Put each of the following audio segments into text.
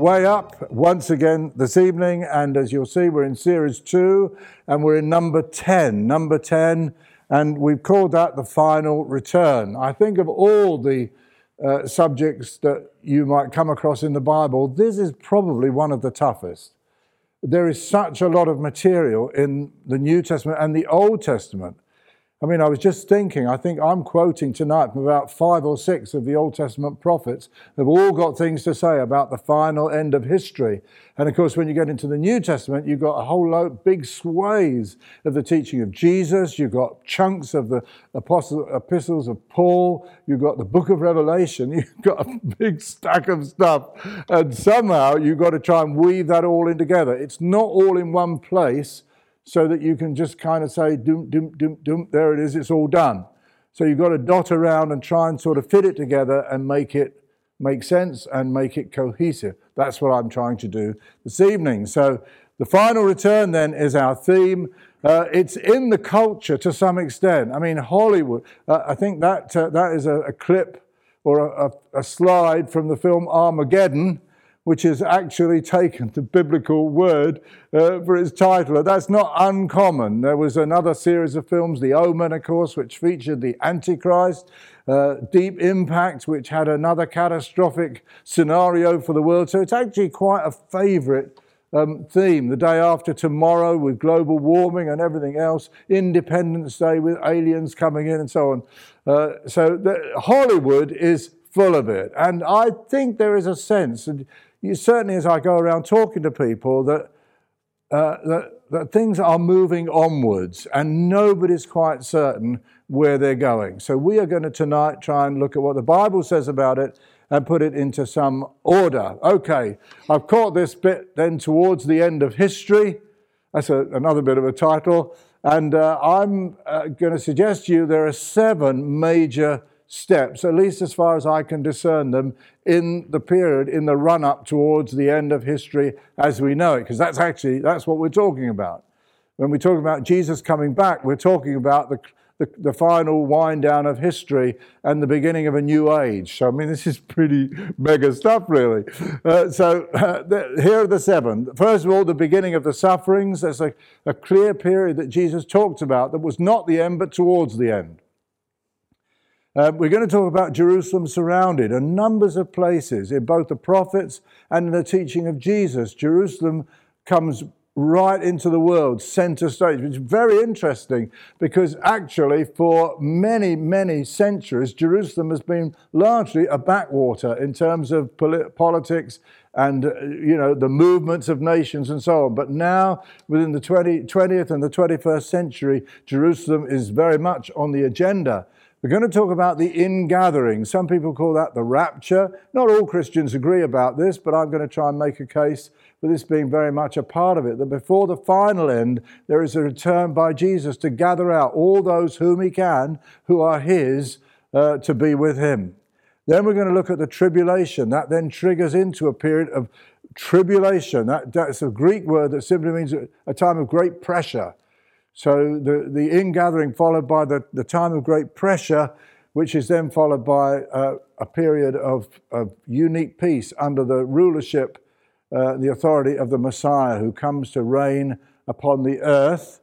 way up once again this evening, and as you'll see, we're in series two, and we're in number 10. Number 10, and we've called that the final return. I think of all the uh, subjects that you might come across in the Bible, this is probably one of the toughest. There is such a lot of material in the New Testament and the Old Testament I mean, I was just thinking, I think I'm quoting tonight from about five or six of the Old Testament prophets They've all got things to say about the final end of history. And of course, when you get into the New Testament, you've got a whole load, big swathes of the teaching of Jesus. You've got chunks of the epistles of Paul. You've got the book of Revelation. You've got a big stack of stuff. And somehow you've got to try and weave that all in together. It's not all in one place so that you can just kind of say, doom, doom, doom, doom, there it is, it's all done. So you've got to dot around and try and sort of fit it together and make it make sense and make it cohesive. That's what I'm trying to do this evening. So the final return then is our theme. Uh, it's in the culture to some extent. I mean, Hollywood, uh, I think that, uh, that is a, a, clip or a, a, slide from the film Armageddon which has actually taken the biblical word uh, for its title. That's not uncommon. There was another series of films, The Omen, of course, which featured the Antichrist, uh, Deep Impact, which had another catastrophic scenario for the world. So it's actually quite a favorite. Um, theme the day after tomorrow with global warming and everything else, Independence Day with aliens coming in and so on. Uh, so the, Hollywood is full of it. And I think there is a sense, and certainly as I go around talking to people, that, uh, that, that things are moving onwards and nobody's quite certain where they're going. So we are going to tonight try and look at what the Bible says about it and put it into some order. Okay, I've caught this bit then towards the end of history. That's a, another bit of a title. And uh, I'm uh, going to suggest to you there are seven major steps, at least as far as I can discern them, in the period, in the run up towards the end of history as we know it, because that's actually, that's what we're talking about. When we talk about Jesus coming back, we're talking about the, the, the, final wind down of history and the beginning of a new age. So, I mean, this is pretty mega stuff, really. Uh, so, uh, the, here are the seven. First of all, the beginning of the sufferings. There's a, a clear period that Jesus talked about that was not the end, but towards the end. Uh, we're going to talk about Jerusalem surrounded and numbers of places in both the prophets and in the teaching of Jesus. Jerusalem comes right into the world, center stage, which is very interesting because actually, for many, many centuries, Jerusalem has been largely a backwater in terms of polit- politics and uh, you know the movements of nations and so on. But now, within the 20, 20th and the 21st century, Jerusalem is very much on the agenda. We're going to talk about the ingathering. Some people call that the rapture. Not all Christians agree about this, but I'm going to try and make a case for this being very much a part of it. That before the final end, there is a return by Jesus to gather out all those whom he can, who are his, uh, to be with him. Then we're going to look at the tribulation. That then triggers into a period of tribulation. That, that's a Greek word that simply means a time of great pressure. So the, the ingathering followed by the, the time of great pressure, which is then followed by uh, a period of, of unique peace under the rulership, uh, the authority of the Messiah who comes to reign upon the earth.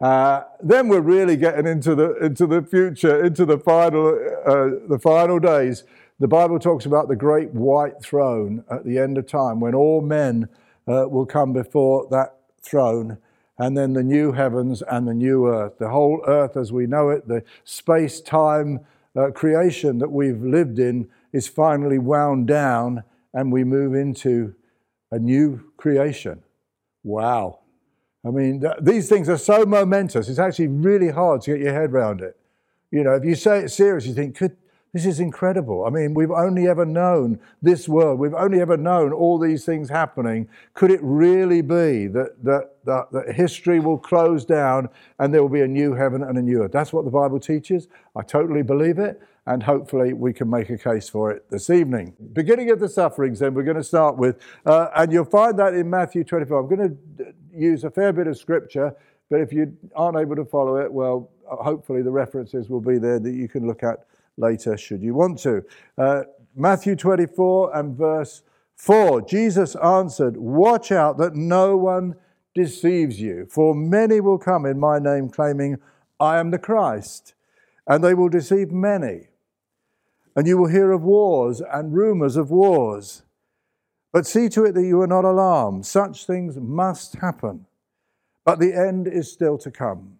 Uh, then we're really getting into the, into the future, into the final, uh, the final days. The Bible talks about the great white throne at the end of time when all men uh, will come before that throne and then the new heavens and the new earth. The whole earth as we know it, the space time uh, creation that we've lived in, is finally wound down and we move into a new creation. Wow. I mean, th- these things are so momentous, it's actually really hard to get your head around it. You know, if you say it serious, you think, could, this is incredible. I mean, we've only ever known this world. We've only ever known all these things happening. Could it really be that, that, that, that, history will close down and there will be a new heaven and a new earth? That's what the Bible teaches. I totally believe it, and hopefully we can make a case for it this evening. Beginning of the sufferings, then, we're going to start with, uh, and you'll find that in Matthew 24. I'm going to use a fair bit of scripture, but if you aren't able to follow it, well, hopefully the references will be there that you can look at later should you want to. Uh, Matthew 24 and verse 4 Jesus answered, Watch out that no one deceives you, for many will come in my name claiming, I am the Christ, and they will deceive many. And you will hear of wars and rumors of wars. But see to it that you are not alarmed. Such things must happen. But the end is still to come.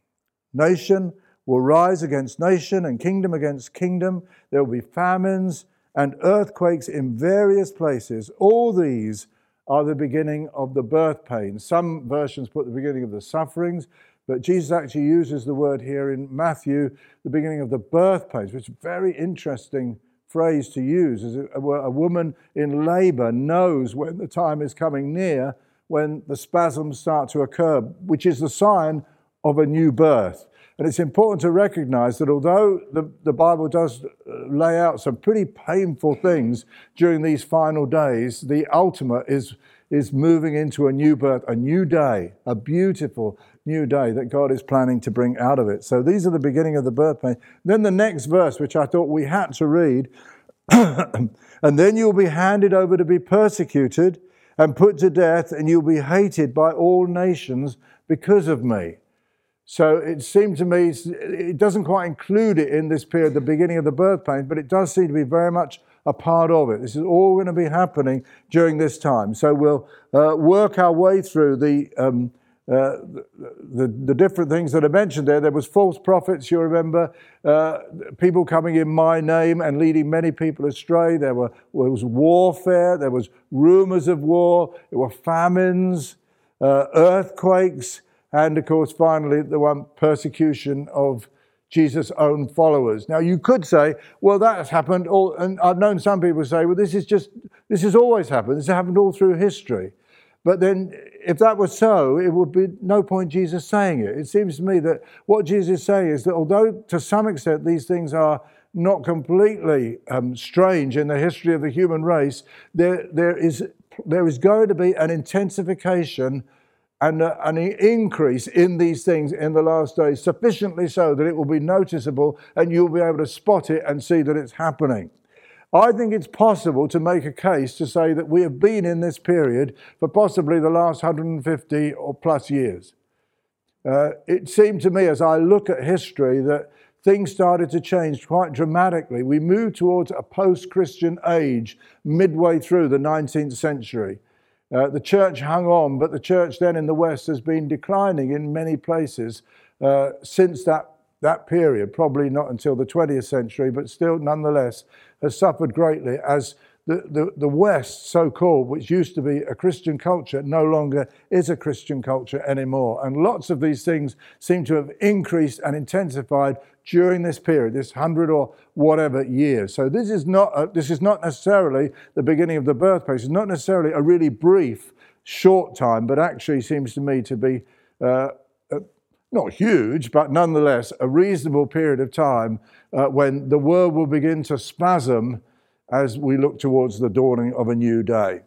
Nation will rise against nation and kingdom against kingdom. There will be famines and earthquakes in various places. All these are the beginning of the birth pains. Some versions put the beginning of the sufferings, but Jesus actually uses the word here in Matthew, the beginning of the birth pains, which is a very interesting phrase to use. As a woman in labor knows when the time is coming near, when the spasms start to occur, which is the sign of a new birth. And it's important to recognize that although the, the Bible does uh, lay out some pretty painful things during these final days, the ultimate is, is moving into a new birth, a new day, a beautiful new day that God is planning to bring out of it. So these are the beginning of the birth pain. Then the next verse, which I thought we had to read, and then you'll be handed over to be persecuted and put to death, and you'll be hated by all nations because of me. So it seemed to me, it doesn't quite include it in this period, the beginning of the birth pains, but it does seem to be very much a part of it. This is all going to be happening during this time. So we'll uh, work our way through the, um, uh, the, the, different things that are mentioned there. There was false prophets, you remember, uh, people coming in my name and leading many people astray. There, were, there was warfare. There was rumors of war. There were famines, uh, earthquakes. And of course, finally, the one persecution of Jesus' own followers. Now, you could say, well, that has happened all, and I've known some people say, well, this is just, this has always happened. This has happened all through history. But then, if that was so, it would be no point Jesus saying it. It seems to me that what Jesus is saying is that although to some extent these things are not completely um, strange in the history of the human race, there, there, is, there is going to be an intensification and uh, an increase in these things in the last days, sufficiently so that it will be noticeable and you'll be able to spot it and see that it's happening. I think it's possible to make a case to say that we have been in this period for possibly the last 150 or plus years. Uh, it seemed to me as I look at history that things started to change quite dramatically. We moved towards a post Christian age midway through the 19th century. Uh, the church hung on, but the church then in the West has been declining in many places uh, since that, that period, probably not until the 20th century, but still nonetheless has suffered greatly as the, the, the West, so called, which used to be a Christian culture, no longer is a Christian culture anymore. And lots of these things seem to have increased and intensified during this period, this hundred or whatever years. So this is not a, this is not necessarily the beginning of the birth pains. It's not necessarily a really brief, short time, but actually seems to me to be uh, uh, not huge, but nonetheless a reasonable period of time uh, when the world will begin to spasm as we look towards the dawning of a new day.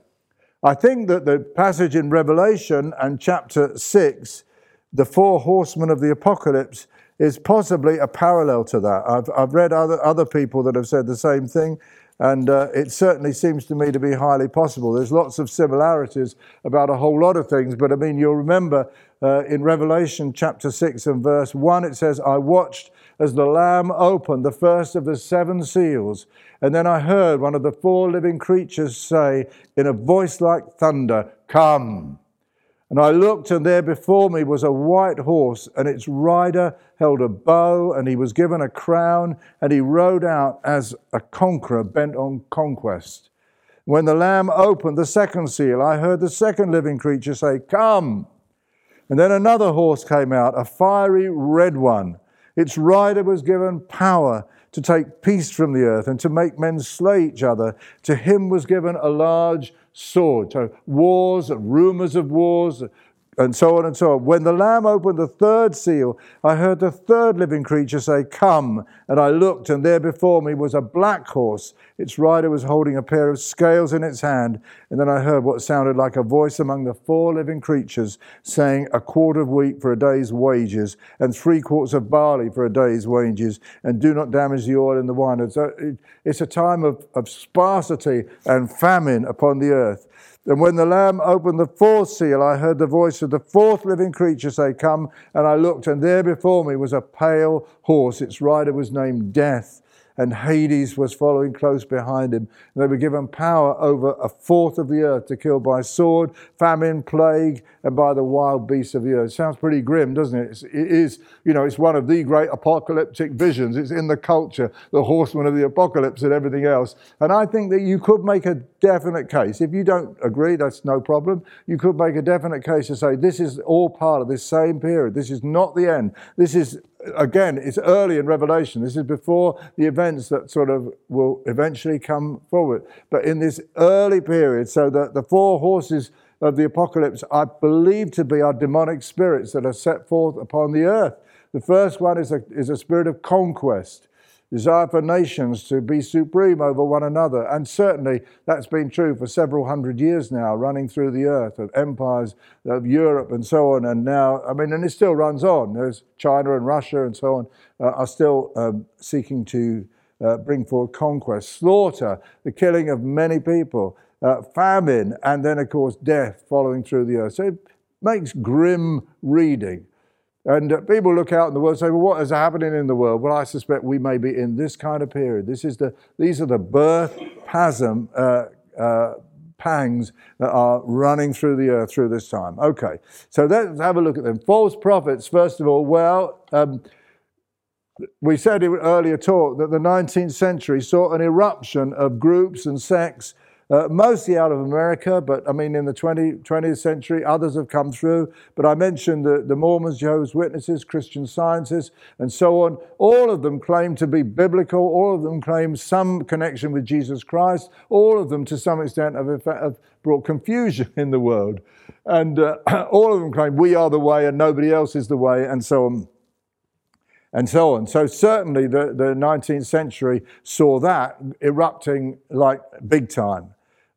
I think that the passage in Revelation and chapter 6, the four horsemen of the apocalypse, is possibly a parallel to that. I've, I've read other, other people that have said the same thing, and uh, it certainly seems to me to be highly possible. There's lots of similarities about a whole lot of things, but I mean, you'll remember uh, in Revelation chapter 6 and verse 1, it says, I watched as the Lamb opened the first of the seven seals, and then I heard one of the four living creatures say in a voice like thunder, Come. And I looked, and there before me was a white horse, and its rider held a bow, and he was given a crown, and he rode out as a conqueror bent on conquest. When the Lamb opened the second seal, I heard the second living creature say, Come. And then another horse came out, a fiery red one. Its rider was given power to take peace from the earth and to make men slay each other. To him was given a large sword. So, wars, rumors of wars, and so on and so on. When the Lamb opened the third seal, I heard the third living creature say, Come. And I looked, and there before me was a black horse. Its rider was holding a pair of scales in its hand. And then I heard what sounded like a voice among the four living creatures saying, A quart of wheat for a day's wages, and three quarts of barley for a day's wages, and do not damage the oil and the wine. It's a time of, of sparsity and famine upon the earth. And when the Lamb opened the fourth seal, I heard the voice of the fourth living creature say, Come. And I looked, and there before me was a pale horse. Its rider was named Death and Hades was following close behind him. They were given power over a fourth of the earth to kill by sword, famine, plague, and by the wild beasts of the earth. Sounds pretty grim, doesn't it? It's, it is, you know, it's one of the great apocalyptic visions. It's in the culture, the horseman of the apocalypse and everything else. And I think that you could make a definite case. If you don't agree, that's no problem. You could make a definite case to say this is all part of this same period. This is not the end. This is again, it's early in Revelation. This is before the events that sort of will eventually come forward. But in this early period, so that the four horses of the apocalypse I believe to be our demonic spirits that are set forth upon the earth. The first one is a, is a spirit of conquest desire for nations to be supreme over one another. And certainly that's been true for several hundred years now, running through the earth of empires of Europe and so on. And now, I mean, and it still runs on. There's China and Russia and so on uh, are still um, seeking to uh, bring forth conquest, slaughter, the killing of many people, uh, famine, and then, of course, death following through the earth. So it makes grim reading. And uh, people look out in the world and say, well, what is happening in the world? Well, I suspect we may be in this kind of period. This is the, these are the birth pasm, uh, uh, pangs that are running through the earth through this time. Okay, so let's have a look at them. False prophets, first of all, well, um, we said in earlier talk that the 19th century saw an eruption of groups and sects uh, mostly out of America, but I mean, in the 20, 20th century, others have come through. But I mentioned the, the Mormons, Jehovah's Witnesses, Christian scientists, and so on. All of them claim to be biblical. All of them claim some connection with Jesus Christ. All of them, to some extent, have, have brought confusion in the world. And uh, all of them claim we are the way and nobody else is the way, and so on and so on. So certainly the, the 19th century saw that erupting like big time.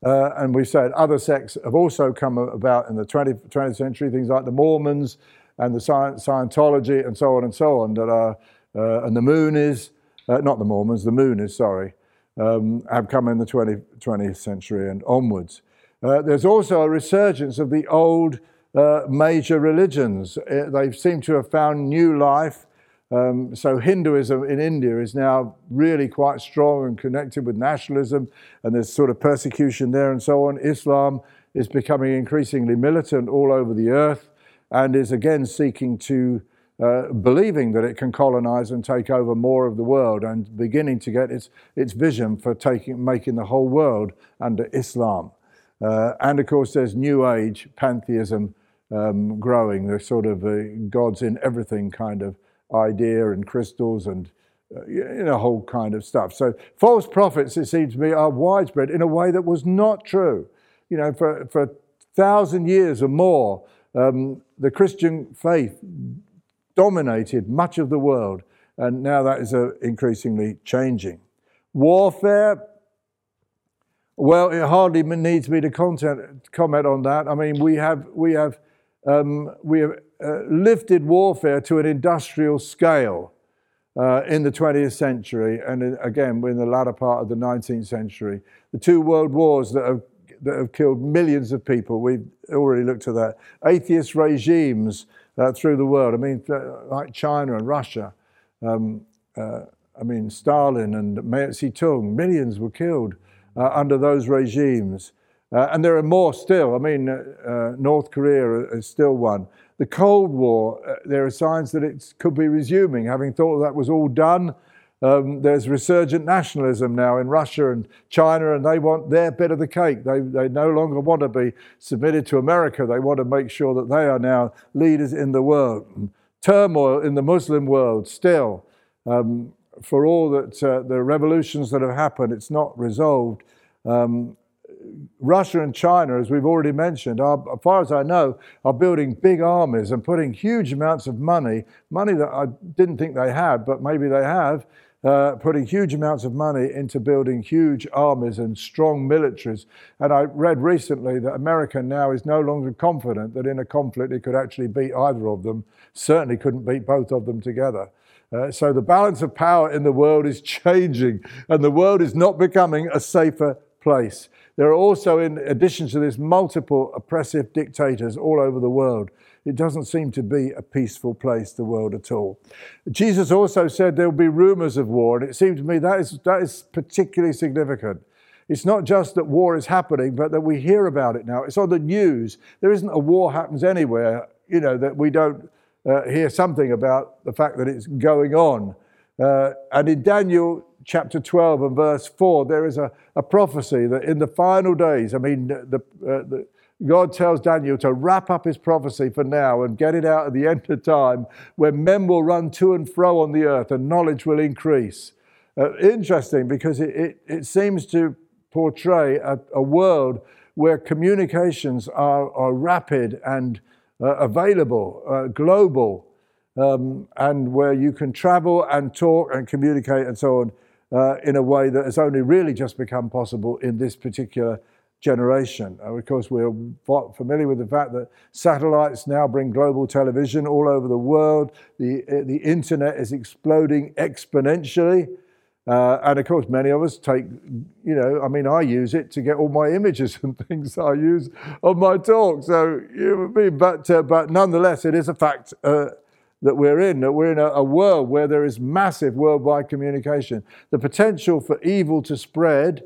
Uh, and we said other sects have also come about in the 20th, 20th century, things like the Mormons and the Scientology and so on and so on, that are, uh, and the Moonies, uh, not the Mormons, the Moonies, sorry, um, have come in the 20th, 20th century and onwards. Uh, there's also a resurgence of the old uh, major religions. Uh, they seem to have found new life um, so Hinduism in India is now really quite strong and connected with nationalism, and there's sort of persecution there and so on. Islam is becoming increasingly militant all over the earth, and is again seeking to uh, believing that it can colonize and take over more of the world, and beginning to get its its vision for taking making the whole world under Islam. Uh, and of course, there's New Age pantheism um, growing. the sort of a gods in everything kind of idea and crystals and uh, you know, whole kind of stuff. So false prophets, it seems to me, are widespread in a way that was not true. You know, for, for a thousand years or more, um, the Christian faith dominated much of the world, and now that is uh, increasingly changing. Warfare, well, it hardly needs me to content, comment on that. I mean, we have, we have, um, we have uh, lifted warfare to an industrial scale uh, in the 20th century, and again, in the latter part of the 19th century. The two world wars that have, that have killed millions of people, we've already looked at that. Atheist regimes uh, through the world, I mean, uh, like China and Russia. Um, uh, I mean, Stalin and Mao Zedong, millions were killed under those regimes. Uh, and there are more still. I mean, uh, uh, North Korea is still one. The Cold War, uh, there are signs that it could be resuming. Having thought that was all done, um, there's resurgent nationalism now in Russia and China, and they want their bit of the cake. They, they no longer want to be submitted to America. They want to make sure that they are now leaders in the world. Turmoil in the Muslim world still. Um, for all that uh, the revolutions that have happened, it's not resolved. Um, Russia and China, as we've already mentioned, are, as far as I know, are building big armies and putting huge amounts of money, money that I didn't think they had, but maybe they have, uh, putting huge amounts of money into building huge armies and strong militaries. And I read recently that America now is no longer confident that in a conflict it could actually beat either of them, certainly couldn't beat both of them together. Uh, so the balance of power in the world is changing, and the world is not becoming a safer place. There are also, in addition to this, multiple oppressive dictators all over the world. It doesn't seem to be a peaceful place, the world at all. Jesus also said there will be rumors of war, and it seemed to me that is, that is particularly significant. It's not just that war is happening, but that we hear about it now. It's on the news. There isn't a war happens anywhere, you know, that we don't uh, hear something about the fact that it's going on. Uh, and in Daniel chapter 12 and verse 4, there is a, a prophecy that in the final days, I mean, the, uh, the, God tells Daniel to wrap up his prophecy for now and get it out at the end of time when men will run to and fro on the earth and knowledge will increase. Uh, interesting because it, it, it, seems to portray a, a world where communications are, are rapid and uh, available, uh, global, um, and where you can travel and talk and communicate and so on uh, in a way that has only really just become possible in this particular generation. Uh, of course, we're familiar with the fact that satellites now bring global television all over the world. The, uh, the internet is exploding exponentially. Uh, and of course, many of us take, you know, I mean, I use it to get all my images and things I use on my talk. So, you know, but, uh, but nonetheless, it is a fact uh, that we're in, that we're in a, a, world where there is massive worldwide communication. The potential for evil to spread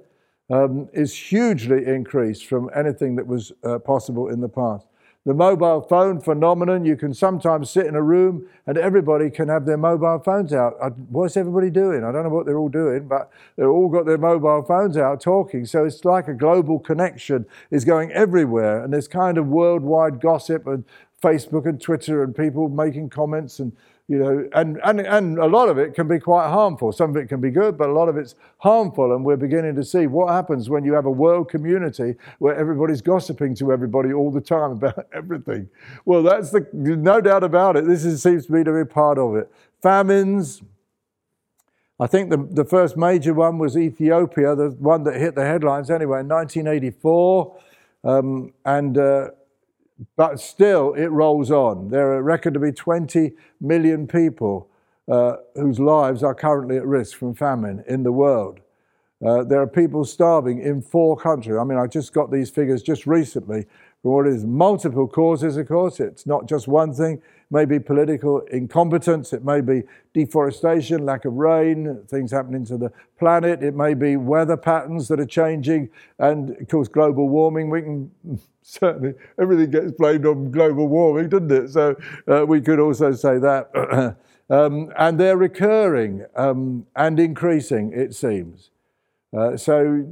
um, is hugely increased from anything that was uh, possible in the past. The mobile phone phenomenon, you can sometimes sit in a room and everybody can have their mobile phones out. I, what's everybody doing? I don't know what they're all doing, but they've all got their mobile phones out talking. So it's like a global connection is going everywhere. And there's kind of worldwide gossip and Facebook and Twitter and people making comments and you know, and, and, and a lot of it can be quite harmful. Some of it can be good, but a lot of it's harmful. And we're beginning to see what happens when you have a world community where everybody's gossiping to everybody all the time about everything. Well, that's the, no doubt about it. This is, seems to be to be part of it. Famines. I think the, the first major one was Ethiopia, the one that hit the headlines anyway in 1984. Um, and uh, but still, it rolls on. There are reckoned to be 20 million people uh, whose lives are currently at risk from famine in the world. Uh, there are people starving in four countries. I mean, I just got these figures just recently from what is multiple causes, of course. It's not just one thing. It may be political incompetence. It may be deforestation, lack of rain, things happening to the planet. It may be weather patterns that are changing. And, of course, global warming. We can certainly, everything gets blamed on global warming, doesn't it? So uh, we could also say that. um, and they're recurring um, and increasing, it seems. Uh, so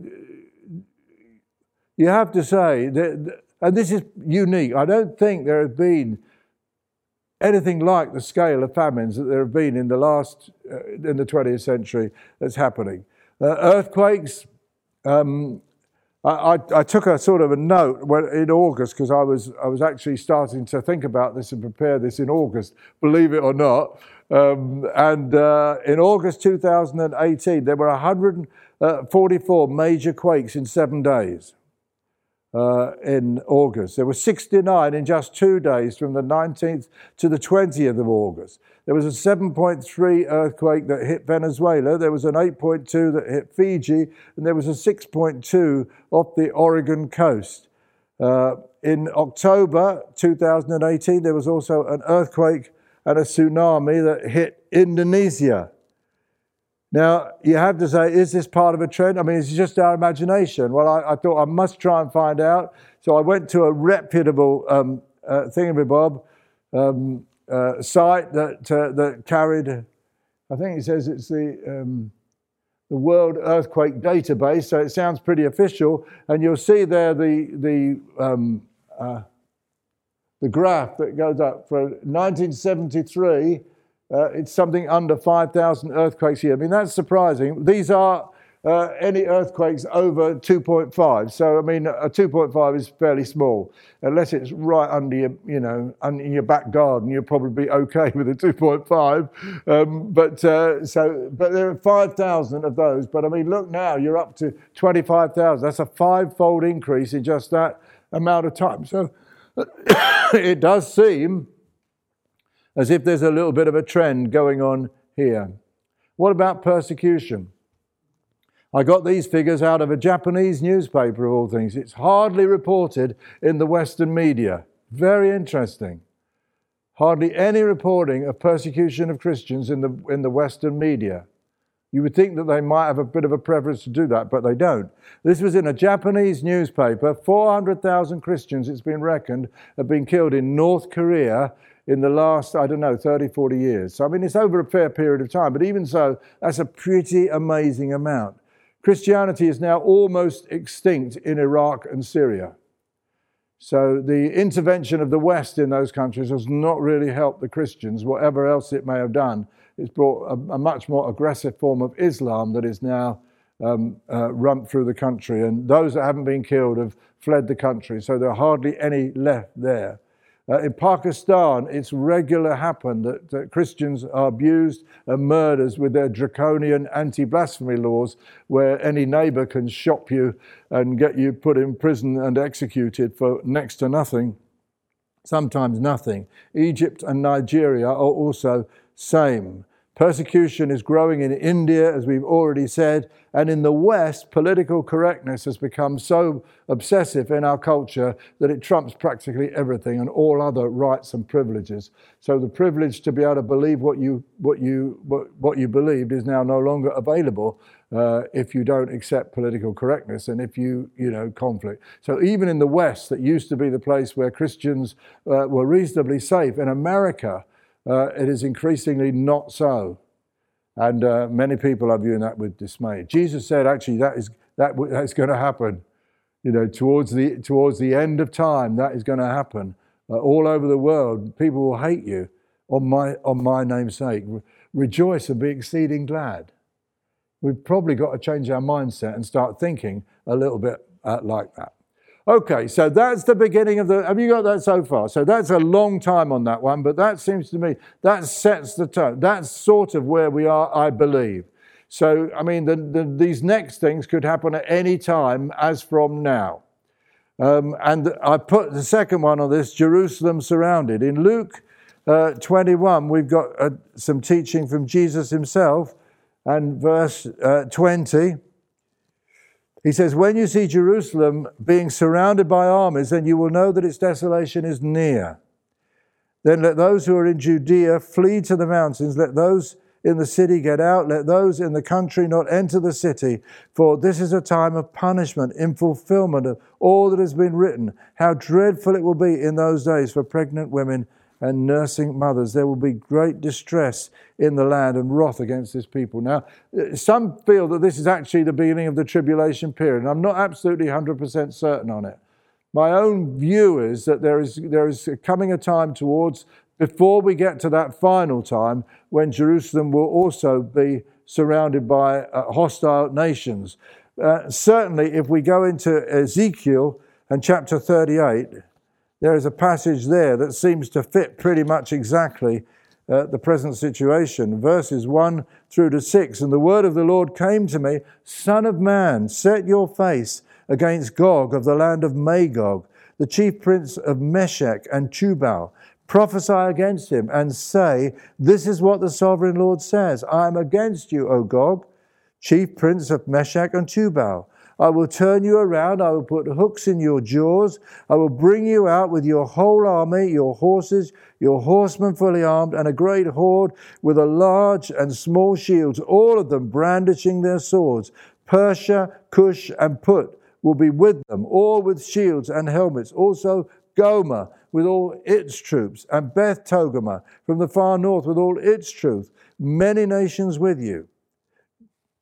you have to say that, and this is unique. I don't think there has been anything like the scale of famines that there have been in the last, uh, in the 20th century that's happening. Uh, earthquakes. Um, I, I, took a sort of a note in August because I was I was actually starting to think about this and prepare this in August, believe it or not. Um, and uh, in August 2018, there were 100 uh, 44 major quakes in seven days uh, in August. There were 69 in just two days from the 19th to the 20th of August. There was a 7.3 earthquake that hit Venezuela. There was an 8.2 that hit Fiji, and there was a 6.2 off the Oregon coast. Uh, in October 2018, there was also an earthquake and a tsunami that hit Indonesia. Now, you have to say, is this part of a trend? I mean, it's just our imagination. Well, I, I thought I must try and find out. So I went to a reputable um, uh, thingamabob um, uh, site that, uh, that carried, I think it says it's the, um, the World Earthquake Database, so it sounds pretty official. And you'll see there the, the, um, uh, the graph that goes up for 1973 uh, it's something under 5,000 earthquakes a year. I mean, that's surprising. These are uh, any earthquakes over 2.5. So, I mean, a 2.5 is fairly small. Unless it's right under your, you know, in your back garden, you'll probably be okay with a 2.5. Um, but uh, so, but there are 5,000 of those. But I mean, look now, you're up to 25,000. That's a five-fold increase in just that amount of time. So, it does seem as if there's a little bit of a trend going on here. What about persecution? I got these figures out of a Japanese newspaper, of all things. It's hardly reported in the Western media. Very interesting. Hardly any reporting of persecution of Christians in the, in the Western media. You would think that they might have a bit of a preference to do that, but they don't. This was in a Japanese newspaper. 400,000 Christians, it's been reckoned, have been killed in North Korea in the last, I don't know, 30, 40 years. So, I mean, it's over a fair period of time, but even so, that's a pretty amazing amount. Christianity is now almost extinct in Iraq and Syria. So the intervention of the West in those countries has not really helped the Christians, whatever else it may have done. It's brought a, a much more aggressive form of Islam that is now um, uh, run through the country. And those that haven't been killed have fled the country, so there are hardly any left there. Uh, in Pakistan, it's regular happen that, that Christians are abused and murdered with their draconian anti-blasphemy laws, where any neighbour can shop you and get you put in prison and executed for next to nothing, sometimes nothing. Egypt and Nigeria are also same. Persecution is growing in India, as we've already said, and in the West, political correctness has become so obsessive in our culture that it trumps practically everything and all other rights and privileges. So the privilege to be able to believe what you, what you, what, what you believed is now no longer available uh, if you don't accept political correctness and if you, you know, conflict. So even in the West, that used to be the place where Christians uh, were reasonably safe, in America, uh, it is increasingly not so. And uh, many people are viewing that with dismay. Jesus said, actually, that is, that, that's going to happen. You know, towards the, towards the end of time, that is going to happen. Uh, all over the world, people will hate you on my, on my name's sake. Rejoice and be exceeding glad. We've probably got to change our mindset and start thinking a little bit uh, like that. Okay, so that's the beginning of the. Have you got that so far? So that's a long time on that one, but that seems to me that sets the tone. That's sort of where we are, I believe. So, I mean, the, the, these next things could happen at any time as from now. Um, and I put the second one on this Jerusalem surrounded. In Luke uh, 21, we've got uh, some teaching from Jesus himself, and verse uh, 20. He says, When you see Jerusalem being surrounded by armies, then you will know that its desolation is near. Then let those who are in Judea flee to the mountains. Let those in the city get out. Let those in the country not enter the city. For this is a time of punishment in fulfillment of all that has been written. How dreadful it will be in those days for pregnant women and nursing mothers. There will be great distress in the land and wrath against this people. Now, some feel that this is actually the beginning of the tribulation period, and I'm not absolutely 100% certain on it. My own view is that there is, there is coming a time towards, before we get to that final time, when Jerusalem will also be surrounded by uh, hostile nations. Uh, certainly, if we go into Ezekiel and chapter 38, there is a passage there that seems to fit pretty much exactly uh, the present situation. Verses 1 through to 6. And the word of the Lord came to me Son of man, set your face against Gog of the land of Magog, the chief prince of Meshech and Tubal. Prophesy against him and say, This is what the sovereign Lord says I am against you, O Gog, chief prince of Meshech and Tubal. I will turn you around. I will put hooks in your jaws. I will bring you out with your whole army, your horses, your horsemen fully armed, and a great horde with a large and small shields, all of them brandishing their swords. Persia, Cush, and Put will be with them, all with shields and helmets. Also, Gomer with all its troops, and Beth Togarmah from the far north with all its troops. Many nations with you.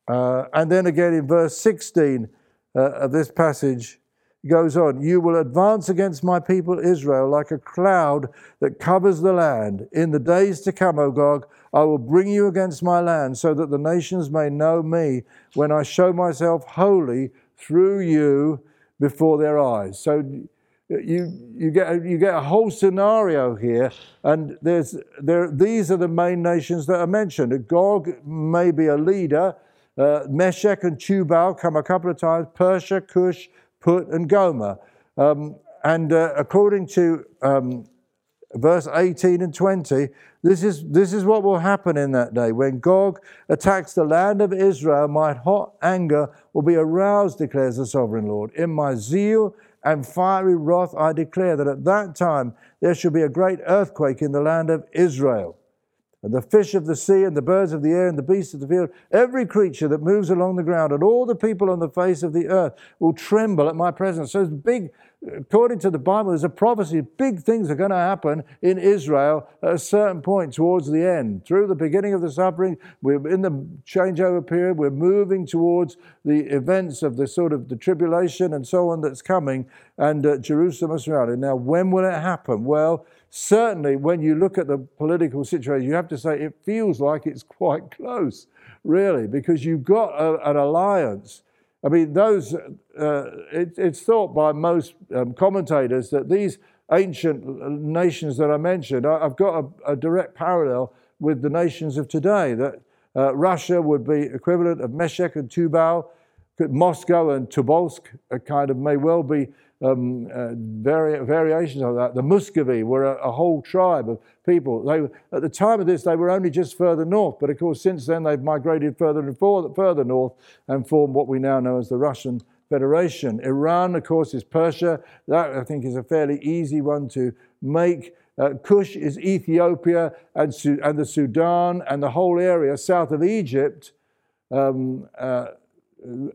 Uh, and then again in verse 16, uh, of this passage goes on You will advance against my people Israel like a cloud that covers the land. In the days to come, O Gog, I will bring you against my land so that the nations may know me when I show myself holy through you before their eyes. So you, you, get, you get a whole scenario here, and there's, there, these are the main nations that are mentioned. Gog may be a leader. Uh, Meshech and Tubal come a couple of times, Persia, Cush, Put, and Gomer. Um, and uh, according to um, verse 18 and 20, this is, this is what will happen in that day. When Gog attacks the land of Israel, my hot anger will be aroused, declares the sovereign Lord. In my zeal and fiery wrath, I declare that at that time there shall be a great earthquake in the land of Israel. And the fish of the sea, and the birds of the air, and the beasts of the field, every creature that moves along the ground, and all the people on the face of the earth will tremble at my presence. So big, according to the Bible, there's a prophecy. Big things are going to happen in Israel at a certain point towards the end. Through the beginning of the suffering, we're in the changeover period. We're moving towards the events of the sort of the tribulation and so on that's coming, and uh, Jerusalem is surrounded. Now, when will it happen? Well, certainly when you look at the political situation, you have to say it feels like it's quite close, really, because you've got a, an alliance. I mean, those, uh, it, it's thought by most um, commentators that these ancient nations that I mentioned, I, have got a, a, direct parallel with the nations of today, that uh, Russia would be equivalent of Meshech and Tubal, Moscow and Tobolsk kind of may well be um, uh, vari- variations of that. The Muscovy were a, a, whole tribe of people. They, at the time of this, they were only just further north, but of course, since then, they've migrated further and further north and formed what we now know as the Russian Federation. Iran, of course, is Persia. That, I think, is a fairly easy one to make. Uh, Cush is Ethiopia and, Su- and the Sudan and the whole area south of Egypt um, uh,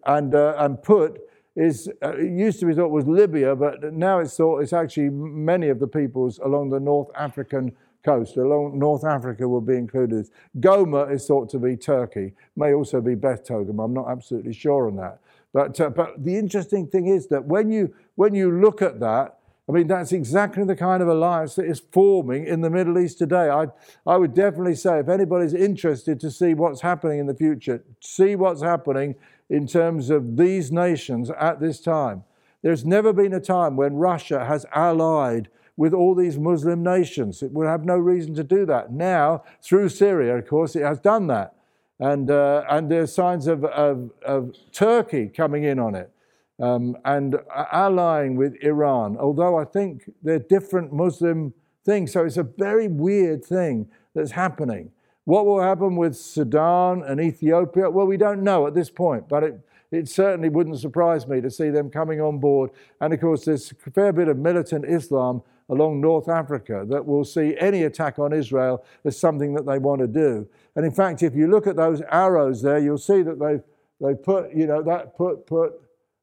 and, uh, and Put is uh, it used to be thought was Libya, but now it's thought it's actually many of the peoples along the North African coast. Along North Africa will be included. Gomer is thought to be Turkey, may also be Beth Togarmah. I'm not absolutely sure on that. But, uh, but the interesting thing is that when you, when you look at that, I mean, that's exactly the kind of alliance that is forming in the Middle East today. I, I would definitely say if anybody's interested to see what's happening in the future, see what's happening in terms of these nations at this time. There's never been a time when Russia has allied with all these Muslim nations. It would have no reason to do that. Now, through Syria, of course, it has done that. And, uh, and there's signs of, of, of, Turkey coming in on it um, and allying with Iran, although I think they're different Muslim things. So it's a very weird thing that's happening. What will happen with Sudan and Ethiopia? Well, we don't know at this point, but it, it certainly wouldn't surprise me to see them coming on board. And of course, there's a fair bit of militant Islam along North Africa that will see any attack on Israel as something that they want to do. And in fact, if you look at those arrows there, you'll see that they've, they put, you know, that put, put,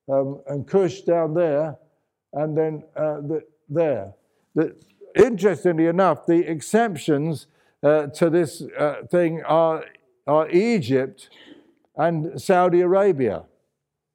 um, and Cush down there, and then uh, the, there. The, interestingly enough, the exceptions uh, to this uh, thing are, are Egypt and Saudi Arabia,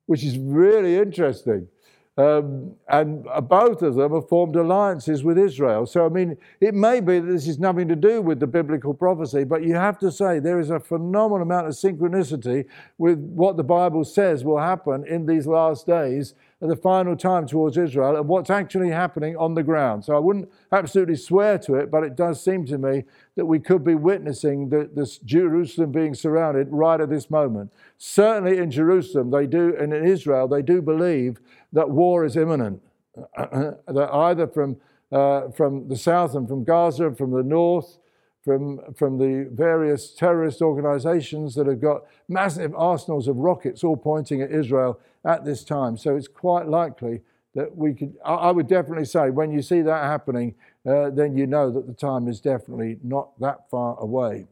which is really interesting. Um, and both of them have formed alliances with Israel. So, I mean, it may be that this is nothing to do with the biblical prophecy, but you have to say there is a phenomenal amount of synchronicity with what the Bible says will happen in these last days at the final time towards Israel and what's actually happening on the ground. So, I wouldn't absolutely swear to it, but it does seem to me that we could be witnessing the, this Jerusalem being surrounded right at this moment. Certainly in Jerusalem, they do, and in Israel, they do believe that war is imminent, that either from, uh, from the south and from Gaza from the north, from, from the various terrorist organizations that have got massive arsenals of rockets all pointing at Israel at this time. So it's quite likely that we could, I would definitely say, when you see that happening, uh, then you know that the time is definitely not that far away.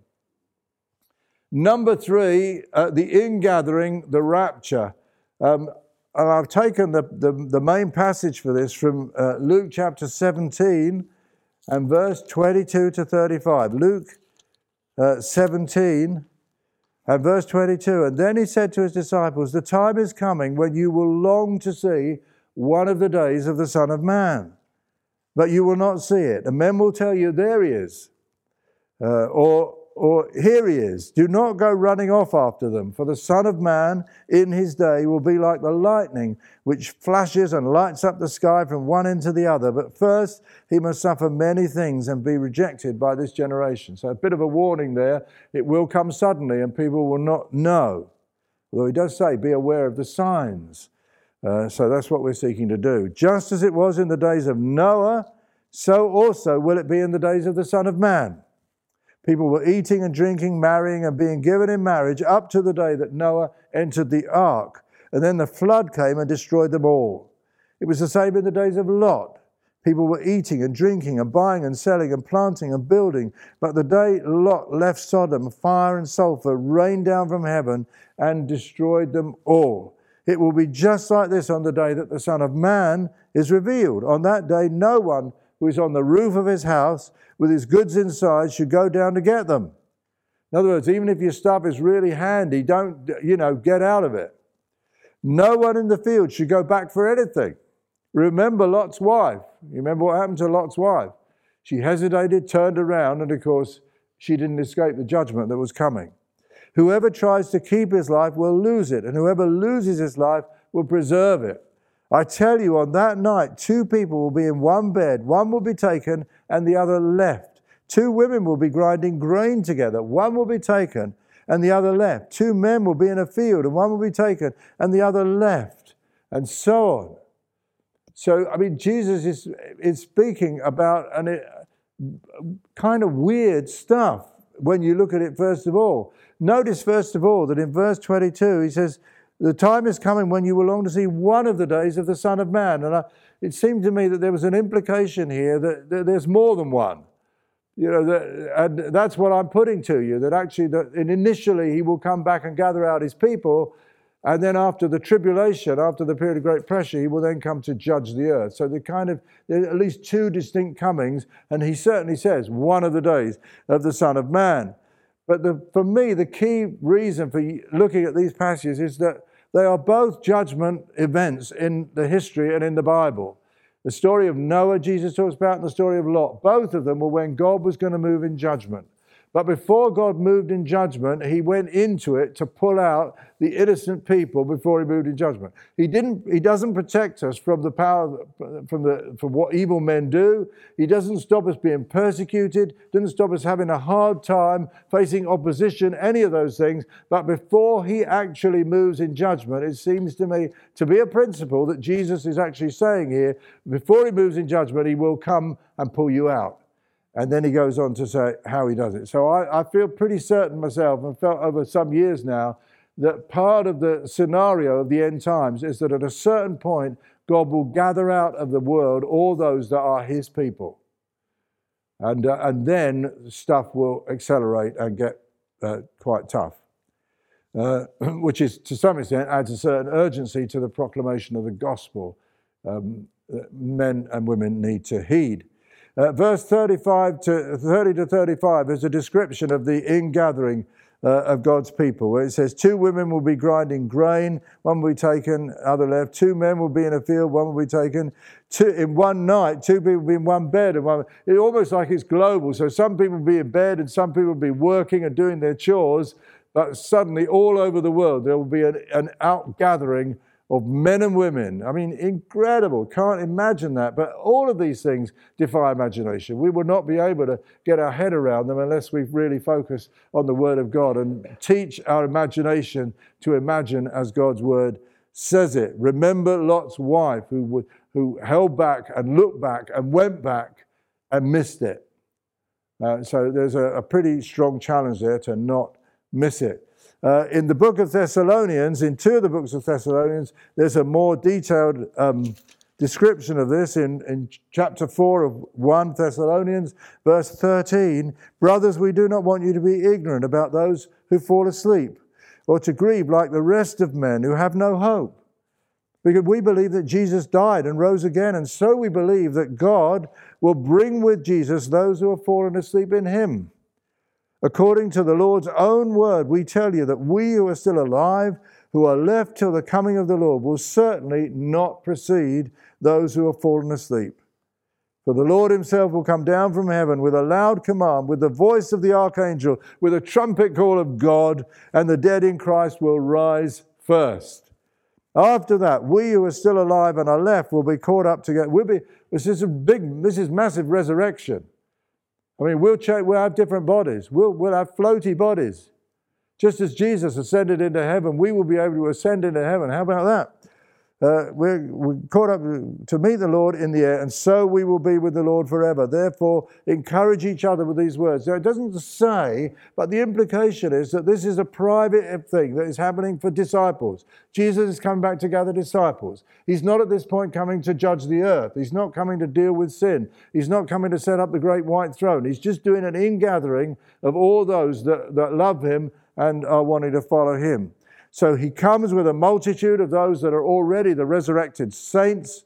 Number three, uh, the ingathering, the rapture. Um, and I've taken the, the, the, main passage for this from uh, Luke chapter 17 and verse 22 to 35. Luke uh, 17 and verse 22. And then he said to his disciples, The time is coming when you will long to see one of the days of the Son of Man, but you will not see it. And men will tell you, There he is. Uh, or or here he is, do not go running off after them, for the Son of Man in his day will be like the lightning which flashes and lights up the sky from one end to the other. But first he must suffer many things and be rejected by this generation. So a bit of a warning there. It will come suddenly and people will not know. Although he does say, be aware of the signs. Uh, so that's what we're seeking to do. Just as it was in the days of Noah, so also will it be in the days of the Son of Man. People were eating and drinking, marrying and being given in marriage up to the day that Noah entered the ark. And then the flood came and destroyed them all. It was the same in the days of Lot. People were eating and drinking and buying and selling and planting and building. But the day Lot left Sodom, fire and sulfur rained down from heaven and destroyed them all. It will be just like this on the day that the Son of Man is revealed. On that day, no one who is on the roof of his house with his goods inside should go down to get them. In other words, even if your stuff is really handy, don't, you know, get out of it. No one in the field should go back for anything. Remember Lot's wife. You remember what happened to Lot's wife? She hesitated, turned around, and of course, she didn't escape the judgment that was coming. Whoever tries to keep his life will lose it, and whoever loses his life will preserve it. I tell you, on that night, two people will be in one bed. One will be taken and the other left. Two women will be grinding grain together. One will be taken and the other left. Two men will be in a field and one will be taken and the other left. And so on. So, I mean, Jesus is, is speaking about an, uh, kind of weird stuff when you look at it, first of all. Notice, first of all, that in verse 22, he says, the time is coming when you will long to see one of the days of the Son of Man. And I, it seemed to me that there was an implication here that, that there's more than one. You know, that, and that's what I'm putting to you that actually, that initially he will come back and gather out his people. And then after the tribulation, after the period of great pressure, he will then come to judge the earth. So the kind of at least two distinct comings, and he certainly says one of the days of the Son of Man. But the, for me, the key reason for looking at these passages is that they are both judgment events in the history and in the Bible. The story of Noah, Jesus talks about, and the story of Lot. Both of them were when God was going to move in judgment. But before God moved in judgment, he went into it to pull out the innocent people before he moved in judgment. He didn't he doesn't protect us from the power from the from what evil men do. He doesn't stop us being persecuted, doesn't stop us having a hard time facing opposition, any of those things. But before he actually moves in judgment, it seems to me to be a principle that Jesus is actually saying here, before he moves in judgment, he will come and pull you out. And then he goes on to say how he does it. So I, I, feel pretty certain myself, and felt over some years now, that part of the scenario of the end times is that at a certain point, God will gather out of the world all those that are his people. And, uh, and then stuff will accelerate and get uh, quite tough, uh, which is to some extent adds a certain urgency to the proclamation of the gospel um, that men and women need to heed. Uh, verse 35 to 30 to 35 is a description of the ingathering uh, of God's people, where it says, Two women will be grinding grain, one will be taken, other left. Two men will be in a field, one will be taken. Two, in one night, two people will be in one bed. And one, it's almost like it's global. So some people will be in bed and some people will be working and doing their chores, but suddenly all over the world there will be an, an outgathering of men and women. I mean, incredible. Can't imagine that. But all of these things defy imagination. We would not be able to get our head around them unless we really focus on the Word of God and teach our imagination to imagine as God's Word says it. Remember Lot's wife who, who held back and looked back and went back and missed it. Uh, so there's a, a pretty strong challenge there to not miss it. Uh, in the book of Thessalonians, in two of the books of Thessalonians, there's a more detailed um, description of this in, in chapter 4 of 1 Thessalonians, verse 13. Brothers, we do not want you to be ignorant about those who fall asleep, or to grieve like the rest of men who have no hope. Because we believe that Jesus died and rose again, and so we believe that God will bring with Jesus those who have fallen asleep in him. According to the Lord's own word, we tell you that we who are still alive, who are left till the coming of the Lord, will certainly not precede those who have fallen asleep. For the Lord himself will come down from heaven with a loud command, with the voice of the archangel, with a trumpet call of God, and the dead in Christ will rise first. After that, we who are still alive and are left will be caught up together. We'll be, this is a big, this is massive resurrection. I mean, we'll, check, we'll have different bodies. We'll, we'll have floaty bodies. Just as Jesus ascended into heaven, we will be able to ascend into heaven. How about that? Uh, we're, we're caught up to meet the Lord in the air, and so we will be with the Lord forever. Therefore, encourage each other with these words. Now, it doesn't say, but the implication is that this is a private thing that is happening for disciples. Jesus is coming back to gather disciples. He's not at this point coming to judge the earth. He's not coming to deal with sin. He's not coming to set up the great white throne. He's just doing an ingathering of all those that, that love him and are wanting to follow him. So he comes with a multitude of those that are already the resurrected saints.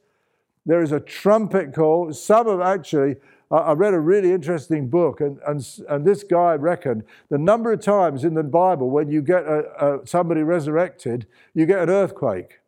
There is a trumpet call. Some have actually, I read a really interesting book, and, and, and this guy reckoned the number of times in the Bible when you get a, a, somebody resurrected, you get an earthquake.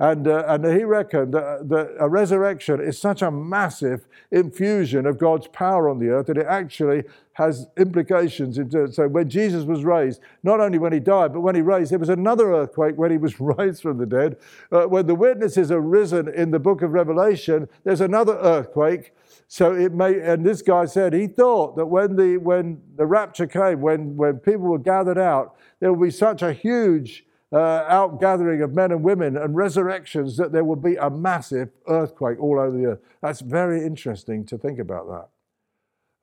And, uh, and he reckoned that, that a resurrection is such a massive infusion of God's power on the earth that it actually has implications. Into, so when Jesus was raised, not only when he died, but when he raised, there was another earthquake when he was raised from the dead. Uh, when the witnesses are risen in the book of Revelation, there's another earthquake. So it may, and this guy said he thought that when the when the rapture came, when when people were gathered out, there would be such a huge uh, outgathering of men and women and resurrections that there will be a massive earthquake all over the earth. That's very interesting to think about that.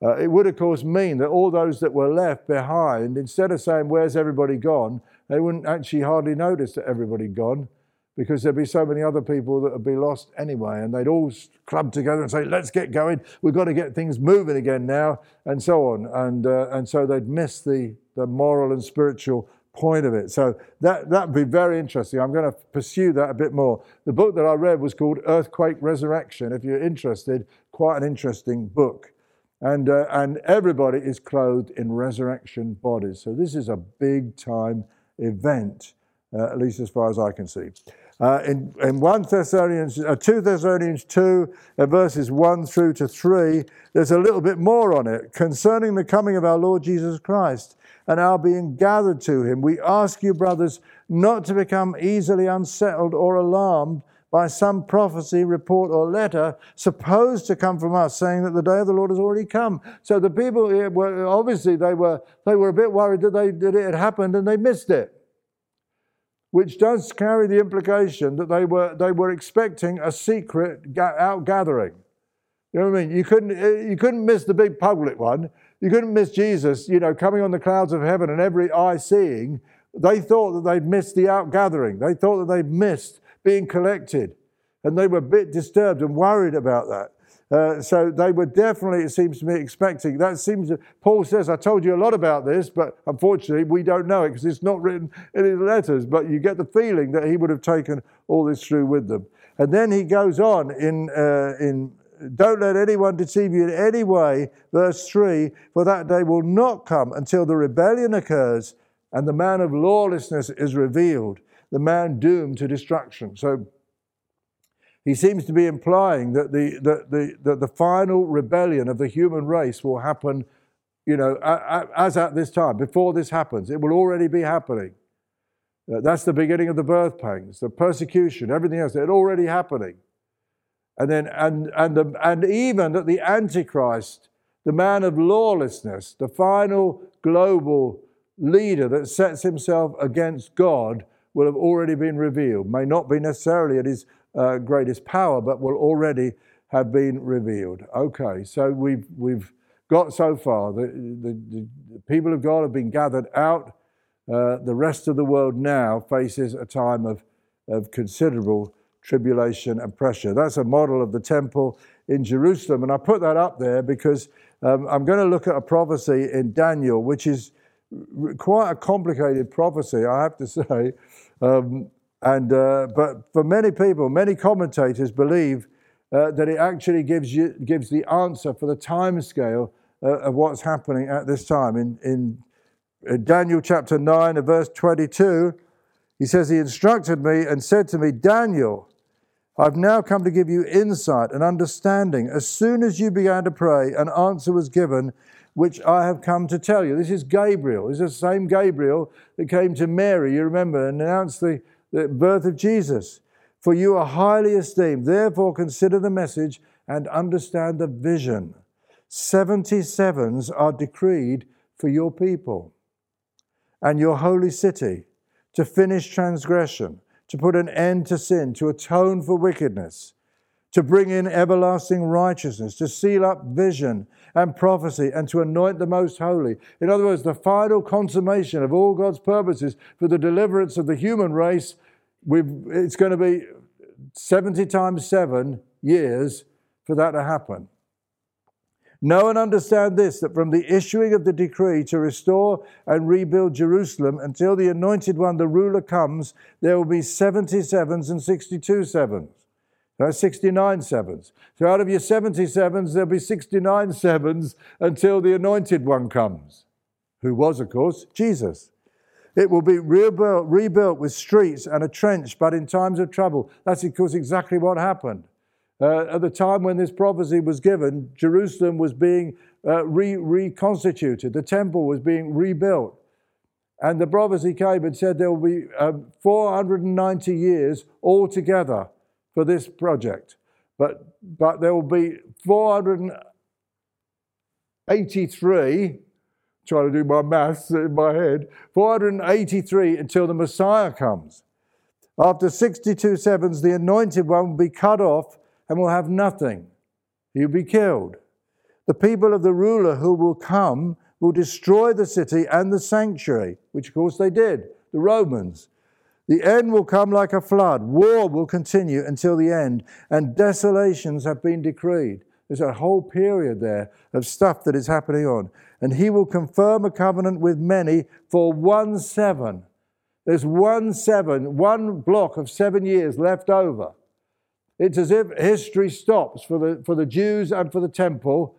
Uh, it would, of course, mean that all those that were left behind, instead of saying, Where's everybody gone? they wouldn't actually hardly notice that everybody gone because there'd be so many other people that would be lost anyway. And they'd all club together and say, Let's get going. We've got to get things moving again now, and so on. And, uh, and so they'd miss the, the moral and spiritual point of it. So that that'd be very interesting. I'm going to pursue that a bit more. The book that I read was called Earthquake Resurrection. If you're interested, quite an interesting book. And uh, and everybody is clothed in resurrection bodies. So this is a big time event, uh, at least as far as I can see. Uh, in, in 1 Thessalonians, uh, 2 Thessalonians 2, uh, verses 1 through to 3, there's a little bit more on it concerning the coming of our Lord Jesus Christ and our being gathered to him. We ask you, brothers, not to become easily unsettled or alarmed by some prophecy, report, or letter supposed to come from us, saying that the day of the Lord has already come. So the people eh, were obviously they were they were a bit worried that they that it had happened and they missed it. Which does carry the implication that they were they were expecting a secret outgathering. You know what I mean? You couldn't eh, you couldn't miss the big public one. You couldn't miss Jesus, you know, coming on the clouds of heaven and every eye seeing. They thought that they'd missed the outgathering. They thought that they'd missed being collected. And they were a bit disturbed and worried about that. Uh, so they were definitely, it seems to me, expecting. That seems, Paul says, I told you a lot about this, but unfortunately we don't know it because it's not written in his letters. But you get the feeling that he would have taken all this through with them. And then he goes on in, uh, in don't let anyone deceive you in any way. Verse 3 For that day will not come until the rebellion occurs and the man of lawlessness is revealed, the man doomed to destruction. So he seems to be implying that the, that the, that the final rebellion of the human race will happen, you know, as at this time, before this happens. It will already be happening. Uh, that's the beginning of the birth pangs, the persecution, everything else. It's already happening. And then, and, and, the, and even that the Antichrist, the man of lawlessness, the final global leader that sets himself against God, will have already been revealed. May not be necessarily at his uh, greatest power, but will already have been revealed. Okay, so we've, we've got so far. The, the, the people of God have been gathered out. Uh, the rest of the world now faces a time of, of considerable tribulation and pressure. That's a model of the temple in Jerusalem. And I put that up there because um, I'm going to look at a prophecy in Daniel, which is quite a complicated prophecy, I have to say. Um, and, uh, but for many people, many commentators believe uh, that it actually gives, you, gives the answer for the time scale uh, of what's happening at this time. In, in, in Daniel chapter 9 and verse 22, he says, He instructed me and said to me, Daniel, I've now come to give you insight and understanding. As soon as you began to pray, an answer was given, which I have come to tell you. This is Gabriel. This is the same Gabriel that came to Mary, you remember, and announced the, the birth of Jesus. For you are highly esteemed. Therefore, consider the message and understand the vision. 77s are decreed for your people and your holy city to finish transgression, to put an end to sin, to atone for wickedness, to bring in everlasting righteousness, to seal up vision and prophecy, and to anoint the most holy. In other words, the final consummation of all God's purposes for the deliverance of the human race. it's going to be 70 times seven years for that to happen. Know and understand this that from the issuing of the decree to restore and rebuild Jerusalem until the anointed one, the ruler, comes, there will be 70 sevens and 62 sevens. That's 69 sevens. So out of your 70 sevens, there'll be 69 sevens until the anointed one comes, who was, of course, Jesus. It will be rebuilt, rebuilt with streets and a trench, but in times of trouble. That's, of course, exactly what happened. Uh, at the time when this prophecy was given, Jerusalem was being uh, re- reconstituted, the temple was being rebuilt. And the prophecy came and said there will be um, 490 years altogether for this project. But, but there will be 483, trying to do my maths in my head, 483 until the Messiah comes. After 62 sevens, the anointed one will be cut off and will have nothing. He'll be killed. The people of the ruler who will come will destroy the city and the sanctuary, which of course they did, the Romans. The end will come like a flood. War will continue until the end, and desolations have been decreed. There's a whole period there of stuff that is happening on. And he will confirm a covenant with many for one seven. There's one seven, one block of seven years left over. It's as if history stops for the, for the Jews and for the temple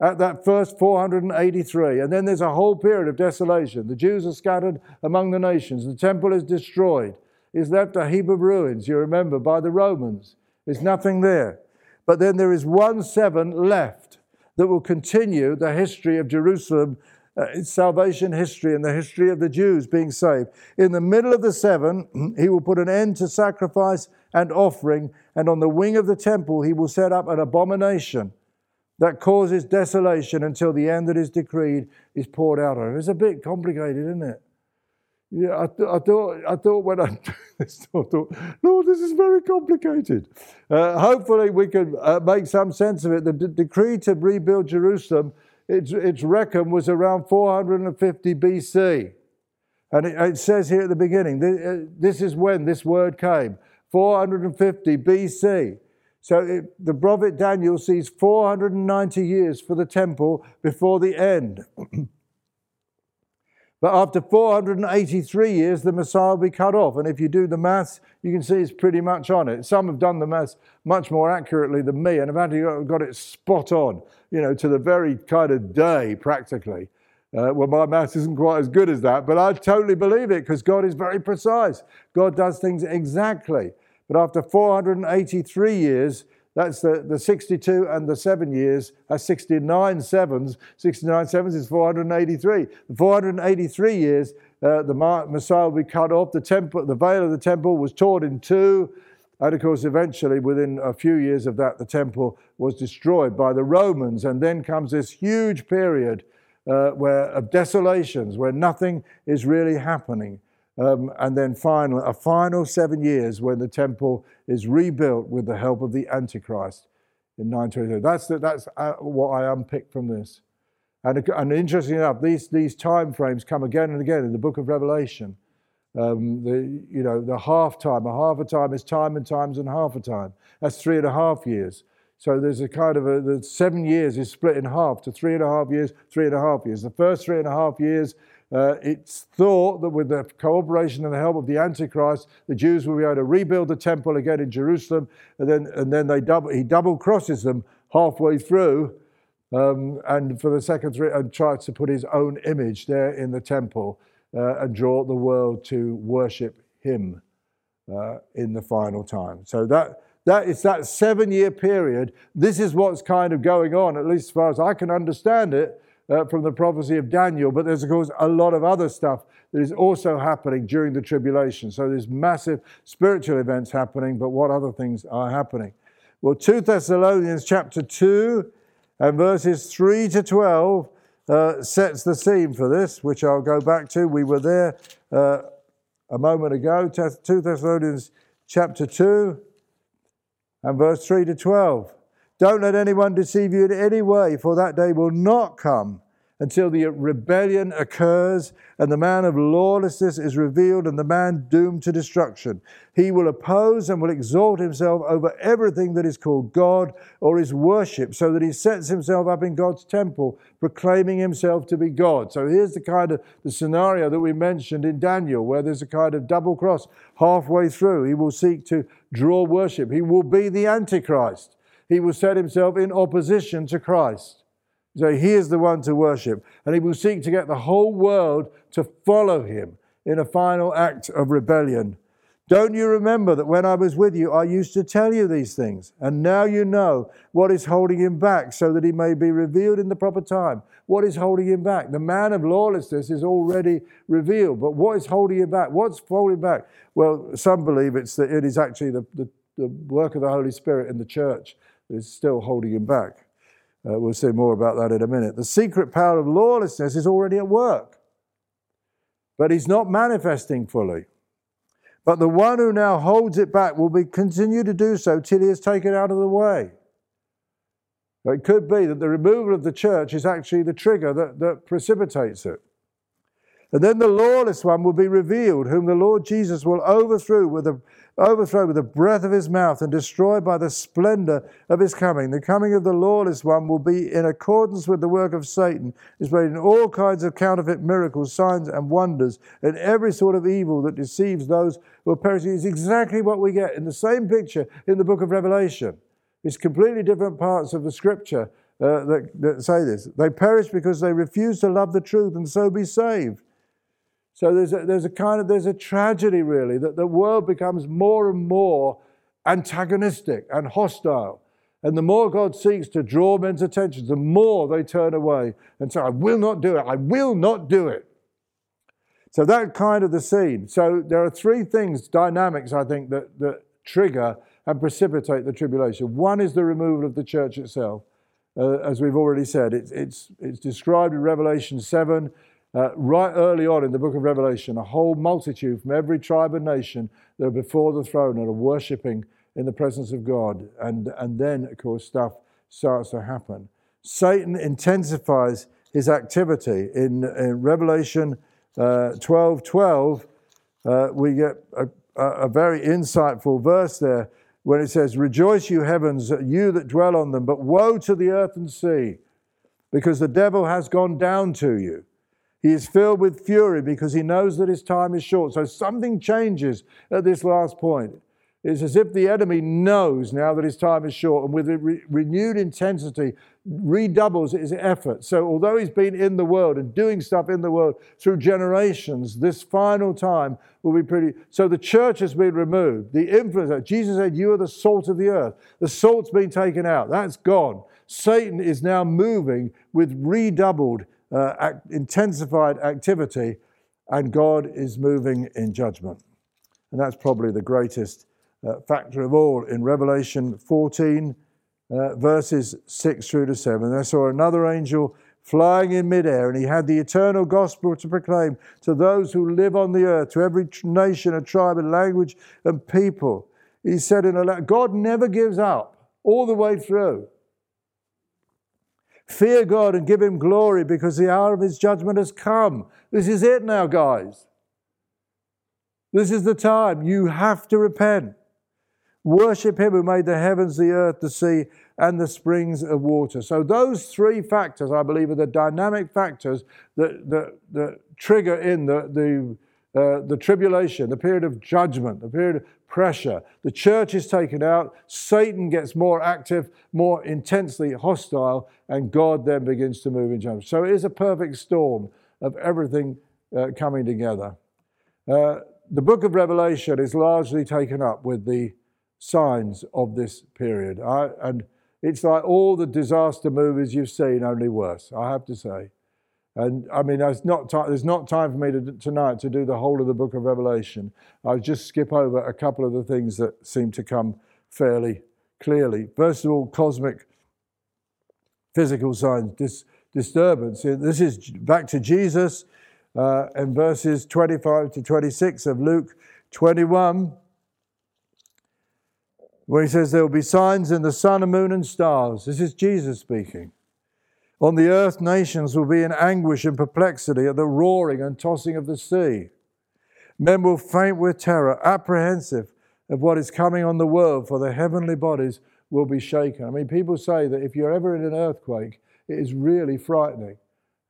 at that first 483. And then there's a whole period of desolation. The Jews are scattered among the nations. The temple is destroyed. It's left a heap of ruins, you remember, by the Romans. There's nothing there. But then there is one seven left that will continue the history of Jerusalem, uh, salvation history, and the history of the Jews being saved. In the middle of the seven, he will put an end to sacrifice and offering, and on the wing of the temple he will set up an abomination that causes desolation until the end that is decreed is poured out on him. It's a bit complicated, isn't it? Yeah, I, th- I thought I thought when I this, I thought, Lord, this is very complicated. Uh, hopefully, we can uh, make some sense of it. The d- decree to rebuild Jerusalem, its, its was around 450 BC, and it, it says here at the beginning, this, uh, this is when this word came. 450 BC. So it, the prophet Daniel sees 490 years for the temple before the end. but after 483 years, the Messiah will be cut off. And if you do the maths, you can see it's pretty much on it. Some have done the maths much more accurately than me and have actually got it spot on, you know, to the very kind of day practically. Uh, well, my maths isn't quite as good as that, but I totally believe it because God is very precise. God does things exactly. But after 483 years, that's the, the 62 and the seven years, that's 69 sevens. 69 sevens is 483. The 483 years, uh, the Messiah will be cut off. The, temple, the veil of the temple was torn in two. And of course, eventually, within a few years of that, the temple was destroyed by the Romans. And then comes this huge period uh, where, of desolations, where nothing is really happening. Um, and then final, a final seven years when the temple is rebuilt with the help of the Antichrist in 923. That's, that's uh, what I unpicked from this. And, and interestingly enough, these, these time frames come again and again in the book of Revelation. Um, the, you know, the half time, a half a time is time and times and half a time. That's three and a half years. So there's a kind of a, the seven years is split in half to three and a half years, three and a half years. The first three and a half years uh, it's thought that with the cooperation and the help of the Antichrist, the Jews will be able to rebuild the temple again in Jerusalem, and then, and then they double, he double crosses them halfway through, um, and for the second three, and tries to put his own image there in the temple uh, and draw the world to worship him uh, in the final time. So that That it's that seven year period. This is what's kind of going on, at least as far as I can understand it uh, from the prophecy of Daniel. But there's, of course, a lot of other stuff that is also happening during the tribulation. So there's massive spiritual events happening, but what other things are happening? Well, 2 Thessalonians chapter 2 and verses 3 to 12 uh, sets the scene for this, which I'll go back to. We were there uh, a moment ago, 2 Thessalonians chapter 2 and verse 3 to 12. Don't let anyone deceive you in any way, for that day will not come until the rebellion occurs and the man of lawlessness is revealed and the man doomed to destruction. He will oppose and will exalt himself over everything that is called God or is worshipped, so that he sets himself up in God's temple, proclaiming himself to be God. So here's the kind of the scenario that we mentioned in Daniel, where there's a kind of double cross halfway through. He will seek to draw worship. He will be the Antichrist. He will set himself in opposition to Christ. So he is the one to worship, and he will seek to get the whole world to follow him in a final act of rebellion. Don't you remember that when I was with you, I used to tell you these things? And now you know what is holding him back so that he may be revealed in the proper time. What is holding him back? The man of lawlessness is already revealed, but what is holding him back? What's holding back? Well, some believe it's that it is actually the, the, the work of the Holy Spirit in the church is still holding him back. Uh, we'll say more about that in a minute. The secret power of lawlessness is already at work, but he's not manifesting fully. But the one who now holds it back will be, continue to do so till he is taken out of the way. It could be that the removal of the church is actually the trigger that, that precipitates it. And then the lawless one will be revealed, whom the Lord Jesus will overthrow with the overthrow with the breath of his mouth and destroy by the splendor of his coming. The coming of the lawless one will be in accordance with the work of Satan, displayed in all kinds of counterfeit miracles, signs, and wonders, and every sort of evil that deceives those who are perishing. Is exactly what we get in the same picture in the book of Revelation. It's completely different parts of the scripture uh, that, that say this. They perish because they refuse to love the truth and so be saved. So there's a, there's a kind of there's a tragedy really that the world becomes more and more antagonistic and hostile. And the more God seeks to draw men's attention, the more they turn away and say, I will not do it. I will not do it. So that kind of the scene. So there are three things, dynamics, I think, that, that trigger and precipitate the tribulation. One is the removal of the church itself. Uh, as we've already said, it's, it's, it's described in Revelation 7 uh, right early on in the book of Revelation, a whole multitude from every tribe and nation that are before the throne and are worshipping in the presence of God. And, and then, of course, stuff starts to happen. Satan intensifies his activity. In, in Revelation uh, 12 12, uh, we get a, a very insightful verse there when it says, Rejoice, you heavens, you that dwell on them, but woe to the earth and sea, because the devil has gone down to you. He is filled with fury because he knows that his time is short. So something changes at this last point. It's as if the enemy knows now that his time is short and with re- renewed intensity redoubles his effort. So, although he's been in the world and doing stuff in the world through generations, this final time will be pretty. So, the church has been removed. The influence, that Jesus said, You are the salt of the earth. The salt's been taken out. That's gone. Satan is now moving with redoubled uh, act, intensified activity, and God is moving in judgment. And that's probably the greatest uh, factor of all. In Revelation 14, uh, verses 6 through to 7, I saw another angel flying in midair, and he had the eternal gospel to proclaim to those who live on the earth, to every nation and tribe and language and people. He said in a God never gives up all the way through. Fear God and give Him glory because the hour of His judgment has come. This is it now, guys. This is the time. You have to repent. Worship Him who made the heavens, the earth, the sea, and the springs of water. So, those three factors, I believe, are the dynamic factors that, that, that trigger in the, the uh, the tribulation, the period of judgment, the period of pressure. The church is taken out, Satan gets more active, more intensely hostile, and God then begins to move in judgment. So it is a perfect storm of everything uh, coming together. Uh, the book of Revelation is largely taken up with the signs of this period. I, and it's like all the disaster movies you've seen, only worse, I have to say. And I mean, there's not, time, there's not time for me to, tonight to do the whole of the book of Revelation. I'll just skip over a couple of the things that seem to come fairly clearly. First of all, cosmic physical signs, dis, disturbance. This is back to Jesus uh, in verses 25 to 26 of Luke 21, where he says, There will be signs in the sun and moon and stars. This is Jesus speaking. On the earth, nations will be in anguish and perplexity at the roaring and tossing of the sea. Men will faint with terror, apprehensive of what is coming on the world, for the heavenly bodies will be shaken. I mean, people say that if you're ever in an earthquake, it is really frightening.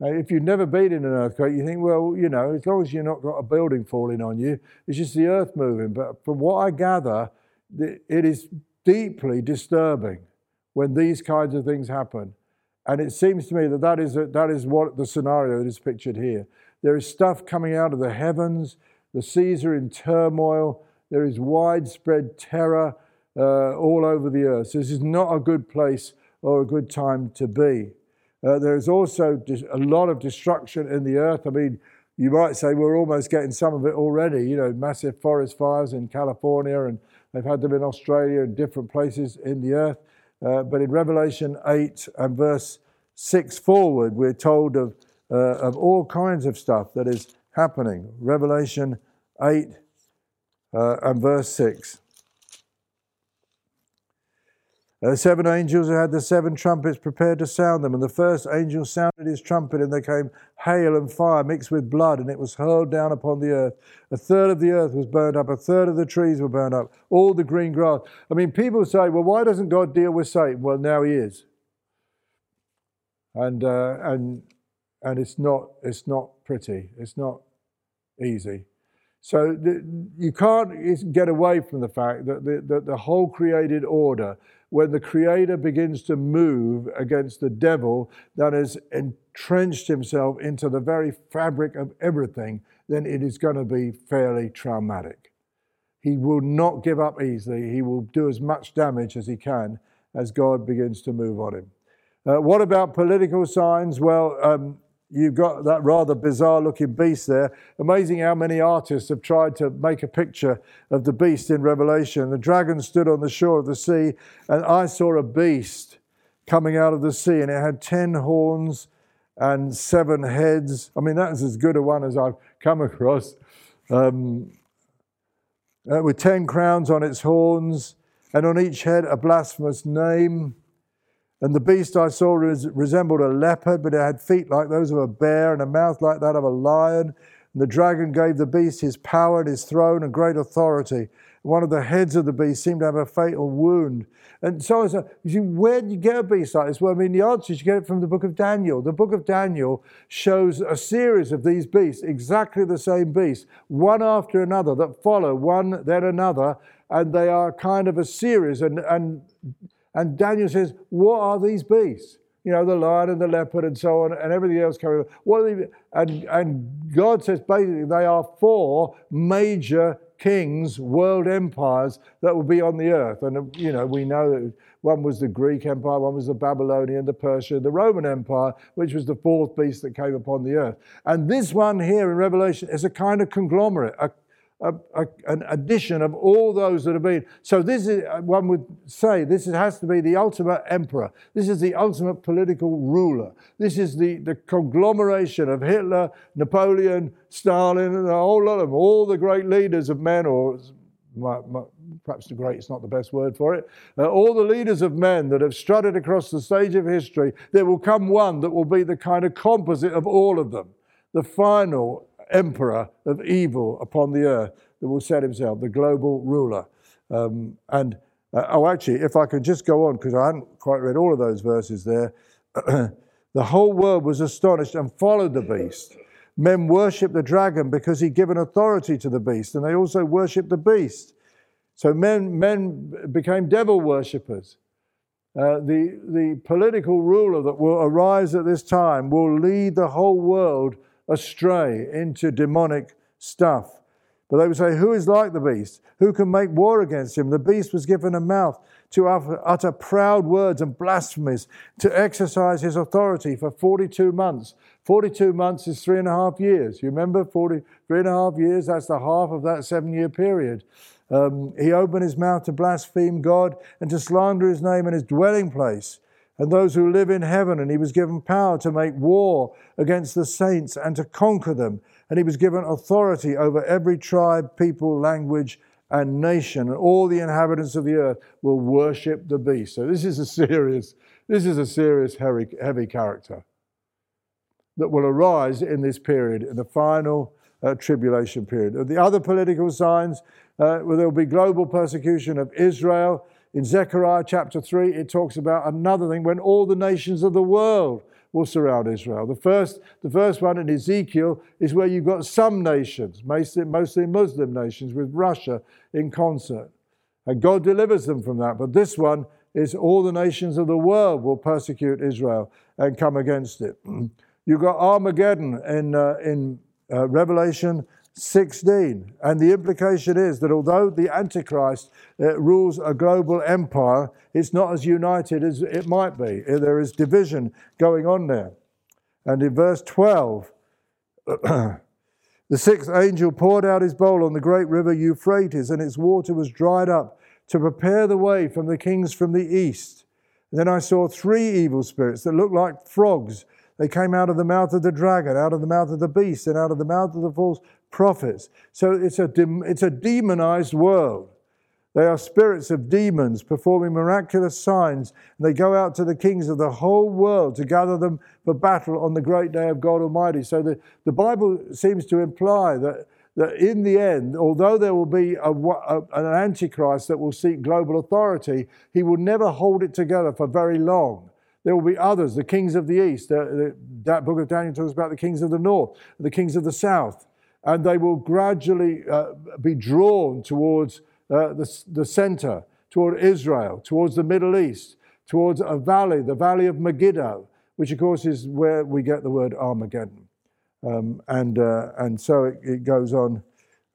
Now, if you've never been in an earthquake, you think, well, you know, as long as you've not got a building falling on you, it's just the earth moving. But from what I gather, it is deeply disturbing when these kinds of things happen. And it seems to me that that is, a, that is what the scenario that is pictured here. There is stuff coming out of the heavens, the seas are in turmoil, there is widespread terror uh, all over the earth. So this is not a good place or a good time to be. Uh, there is also a lot of destruction in the earth. I mean, you might say we're almost getting some of it already. You know, massive forest fires in California, and they've had them in Australia and different places in the earth. Uh, but in Revelation 8 and verse 6 forward, we're told of, uh, of all kinds of stuff that is happening. Revelation 8 uh, and verse 6. The seven angels who had the seven trumpets prepared to sound them. And the first angel sounded his trumpet, and there came hail and fire mixed with blood, and it was hurled down upon the earth. A third of the earth was burned up, a third of the trees were burned up, all the green grass. I mean, people say, well, why doesn't God deal with Satan? Well, now he is. And, uh, and, and it's, not, it's not pretty, it's not easy. So the, you can't get away from the fact that the, that the whole created order, when the Creator begins to move against the devil that has entrenched himself into the very fabric of everything, then it is going to be fairly traumatic. He will not give up easily. He will do as much damage as he can as God begins to move on him. Uh, what about political signs? Well, um, you've got that rather bizarre looking beast there. Amazing how many artists have tried to make a picture of the beast in Revelation. The dragon stood on the shore of the sea, and I saw a beast coming out of the sea, and it had ten horns and seven heads. I mean, that's as good a one as I've come across. Um, uh, with ten crowns on its horns, and on each head a blasphemous name. And the beast I saw resembled a leopard, but it had feet like those of a bear and a mouth like that of a lion. And the dragon gave the beast his power and his throne and great authority. One of the heads of the beast seemed to have a fatal wound. And so said, you see, where do you get a beast like this? Well, I mean, the answer is you get it from the book of Daniel. The book of Daniel shows a series of these beasts, exactly the same beasts, one after another, that follow one, then another, and they are kind of a series. And, and and Daniel says, What are these beasts? You know, the lion and the leopard and so on, and everything else coming. What are they? And, and God says basically they are four major kings, world empires that will be on the earth. And, you know, we know that one was the Greek Empire, one was the Babylonian, the Persian, the Roman Empire, which was the fourth beast that came upon the earth. And this one here in Revelation is a kind of conglomerate, a a, a, an addition of all those that have been. So this is, one would say, this has to be the ultimate emperor. This is the ultimate political ruler. This is the, the conglomeration of Hitler, Napoleon, Stalin, and a whole lot of them, all the great leaders of men, or my, my, perhaps the great is not the best word for it, uh, all the leaders of men that have strutted across the stage of history, there will come one that will be the kind of composite of all of them. The final emperor of evil upon the earth that will set himself, the global ruler. Um, and uh, oh, actually, if I could just go on, because I hadn't quite read all of those verses there. the whole world was astonished and followed the beast. Men worshipped the dragon because he'd given authority to the beast, and they also worshipped the beast. So men, men became devil worshippers. Uh, the, the political ruler that will arise at this time will lead the whole world astray into demonic stuff. But they would say, Who is like the beast? Who can make war against him? The beast was given a mouth to utter proud words and blasphemies, to exercise his authority for 42 months. 42 months is three and a half years. You remember? 40, three and a half years, that's the half of that seven year period. Um, he opened his mouth to blaspheme God and to slander his name and his dwelling place and those who live in heaven. And he was given power to make war against the saints and to conquer them. And he was given authority over every tribe, people, language, and nation. And all the inhabitants of the earth will worship the beast. So this is a serious, this is a serious heavy, heavy character that will arise in this period, in the final uh, tribulation period. The other political signs, uh, well, there will be global persecution of Israel. In Zechariah chapter 3, it talks about another thing when all the nations of the world will surround Israel. The first, the first one in Ezekiel is where you've got some nations, mostly, Muslim nations, with Russia in concert. And God delivers them from that. But this one is all the nations of the world will persecute Israel and come against it. You've got Armageddon in, uh, in uh, Revelation 16. And the implication is that although the Antichrist uh, rules a global empire, it's not as united as it might be. Uh, there is division going on there. And in verse 12, the sixth angel poured out his bowl on the great river Euphrates, and its water was dried up to prepare the way from the kings from the east. Then I saw three evil spirits that looked like frogs. They came out of the mouth of the dragon, out of the mouth of the beast, and out of the mouth of the false prophets. So it's a, it's a demonized world. They are spirits of demons performing miraculous signs. And they go out to the kings of the whole world to gather them for battle on the great day of God Almighty. So the, the Bible seems to imply that, that in the end, although there will be a, a, an antichrist that will seek global authority, he will never hold it together for very long. There will be others, the kings of the east. The, that book of Daniel talks about the kings of the north, the kings of the south and they will gradually uh, be drawn towards uh, the, the center, toward Israel, towards the Middle East, towards a valley, the valley of Megiddo, which of course is where we get the word Armageddon. Um, and, uh, and so it, it goes on.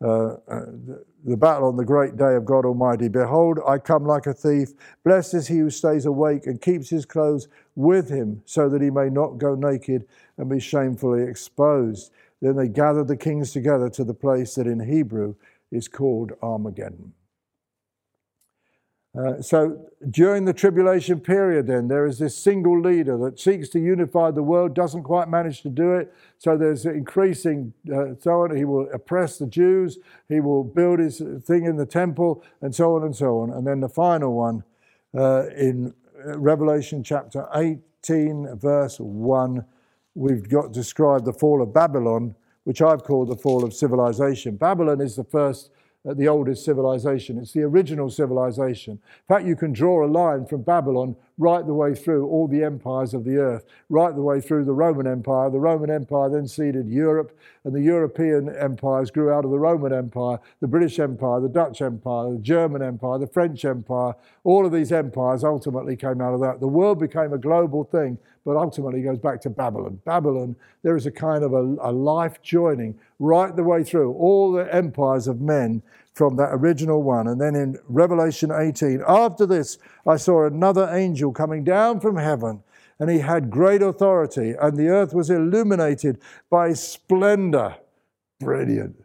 Uh, uh, the, the battle on the great day of God Almighty. Behold, I come like a thief. Blessed is he who stays awake and keeps his clothes with him, so that he may not go naked and be shamefully exposed. Then they gathered the kings together to the place that in Hebrew is called Armageddon. Uh, so during the tribulation period, then, there is this single leader that seeks to unify the world, doesn't quite manage to do it. So there's increasing, uh, so on. He will oppress the Jews, he will build his thing in the temple, and so on and so on. And then the final one uh, in Revelation chapter 18, verse 1 we've got described the fall of Babylon, which I've called the fall of civilization. Babylon is the first uh, the oldest civilization. It's the original civilization. In fact, you can draw a line from Babylon right the way through all the empires of the earth, right the way through the Roman Empire. The Roman Empire then seeded Europe, and the European empires grew out of the Roman Empire, the British Empire, the Dutch Empire, the German Empire, the French Empire. All of these empires ultimately came out of that. The world became a global thing, but ultimately goes back to Babylon. Babylon, there is a kind of a, a life joining right the way through all the empires of men from that original one. And then in Revelation 18, after this, I saw another angel coming down from heaven, and he had great authority, and the earth was illuminated by splendor. Brilliant.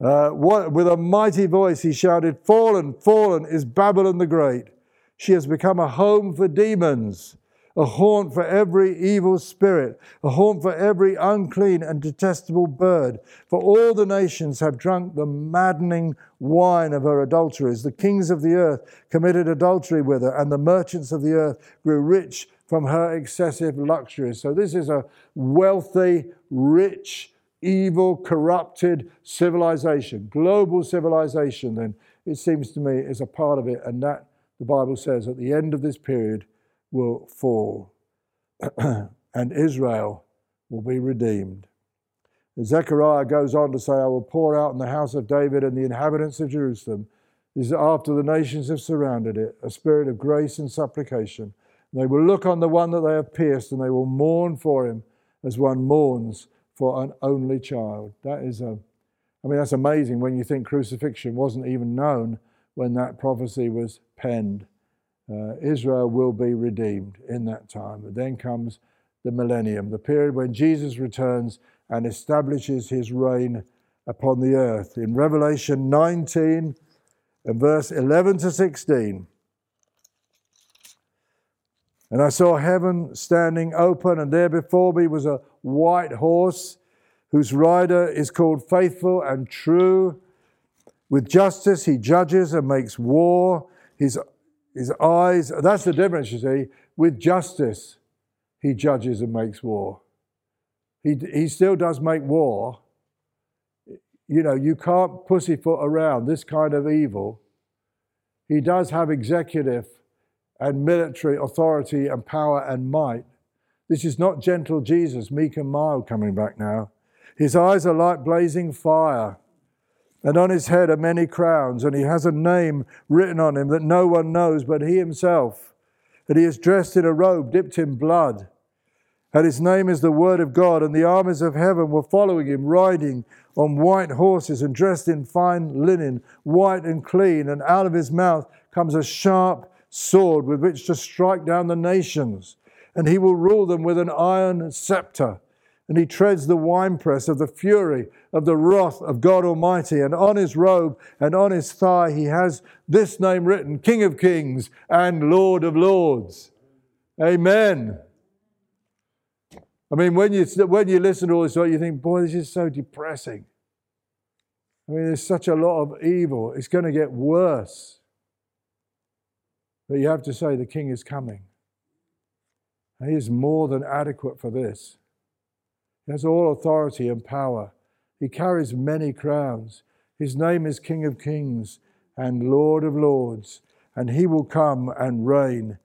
Uh, what, with a mighty voice, he shouted, Fallen, fallen is Babylon the Great. She has become a home for demons a haunt for every evil spirit, a haunt for every unclean and detestable bird. For all the nations have drunk the maddening wine of her adulteries. The kings of the earth committed adultery with her, and the merchants of the earth grew rich from her excessive luxuries. So, this is a wealthy, rich, evil, corrupted civilization, global civilization, then it seems to me is a part of it. And that, the Bible says, at the end of this period, will fall and Israel will be redeemed. Zechariah goes on to say, I will pour out in the house of David and the inhabitants of Jerusalem. Is after the nations have surrounded it, a spirit of grace and supplication. They will look on the one that they have pierced and they will mourn for him as one mourns for an only child. That is a, I mean, that's amazing when you think crucifixion wasn't even known when that prophecy was penned. Uh, Israel will be redeemed in that time. And then comes the millennium, the period when Jesus returns and establishes his reign upon the earth. In Revelation 19 and verse 11 to 16, and I saw heaven standing open, and there before me was a white horse, whose rider is called Faithful and True. With justice he judges and makes war. His, his eyes, that's the difference, you see. With justice he judges and makes war. He, he still does make war. You know, you can't pussyfoot around this kind of evil. He does have executive and military authority and power and might. This is not gentle Jesus, meek and mild, coming back now. His eyes are like blazing fire, and on his head are many crowns, and he has a name written on him that no one knows but he himself. And he is dressed in a robe dipped in blood. And his name is the Word of God, and the armies of heaven were following him, riding on white horses and dressed in fine linen, white and clean, and out of his mouth comes a sharp sword with which to strike down the nations, and he will rule them with an iron scepter. And he treads the winepress of the fury of the wrath of God Almighty. And on his robe and on his thigh he has this name written King of Kings and Lord of Lords. Amen. I mean, when you, when you listen to all this, you think, boy, this is so depressing. I mean, there's such a lot of evil. It's going to get worse. But you have to say the king is coming. He is more than adequate for this. He has all authority and power. He carries many crowns. His name is King of Kings and Lord of Lords. And he will come and reign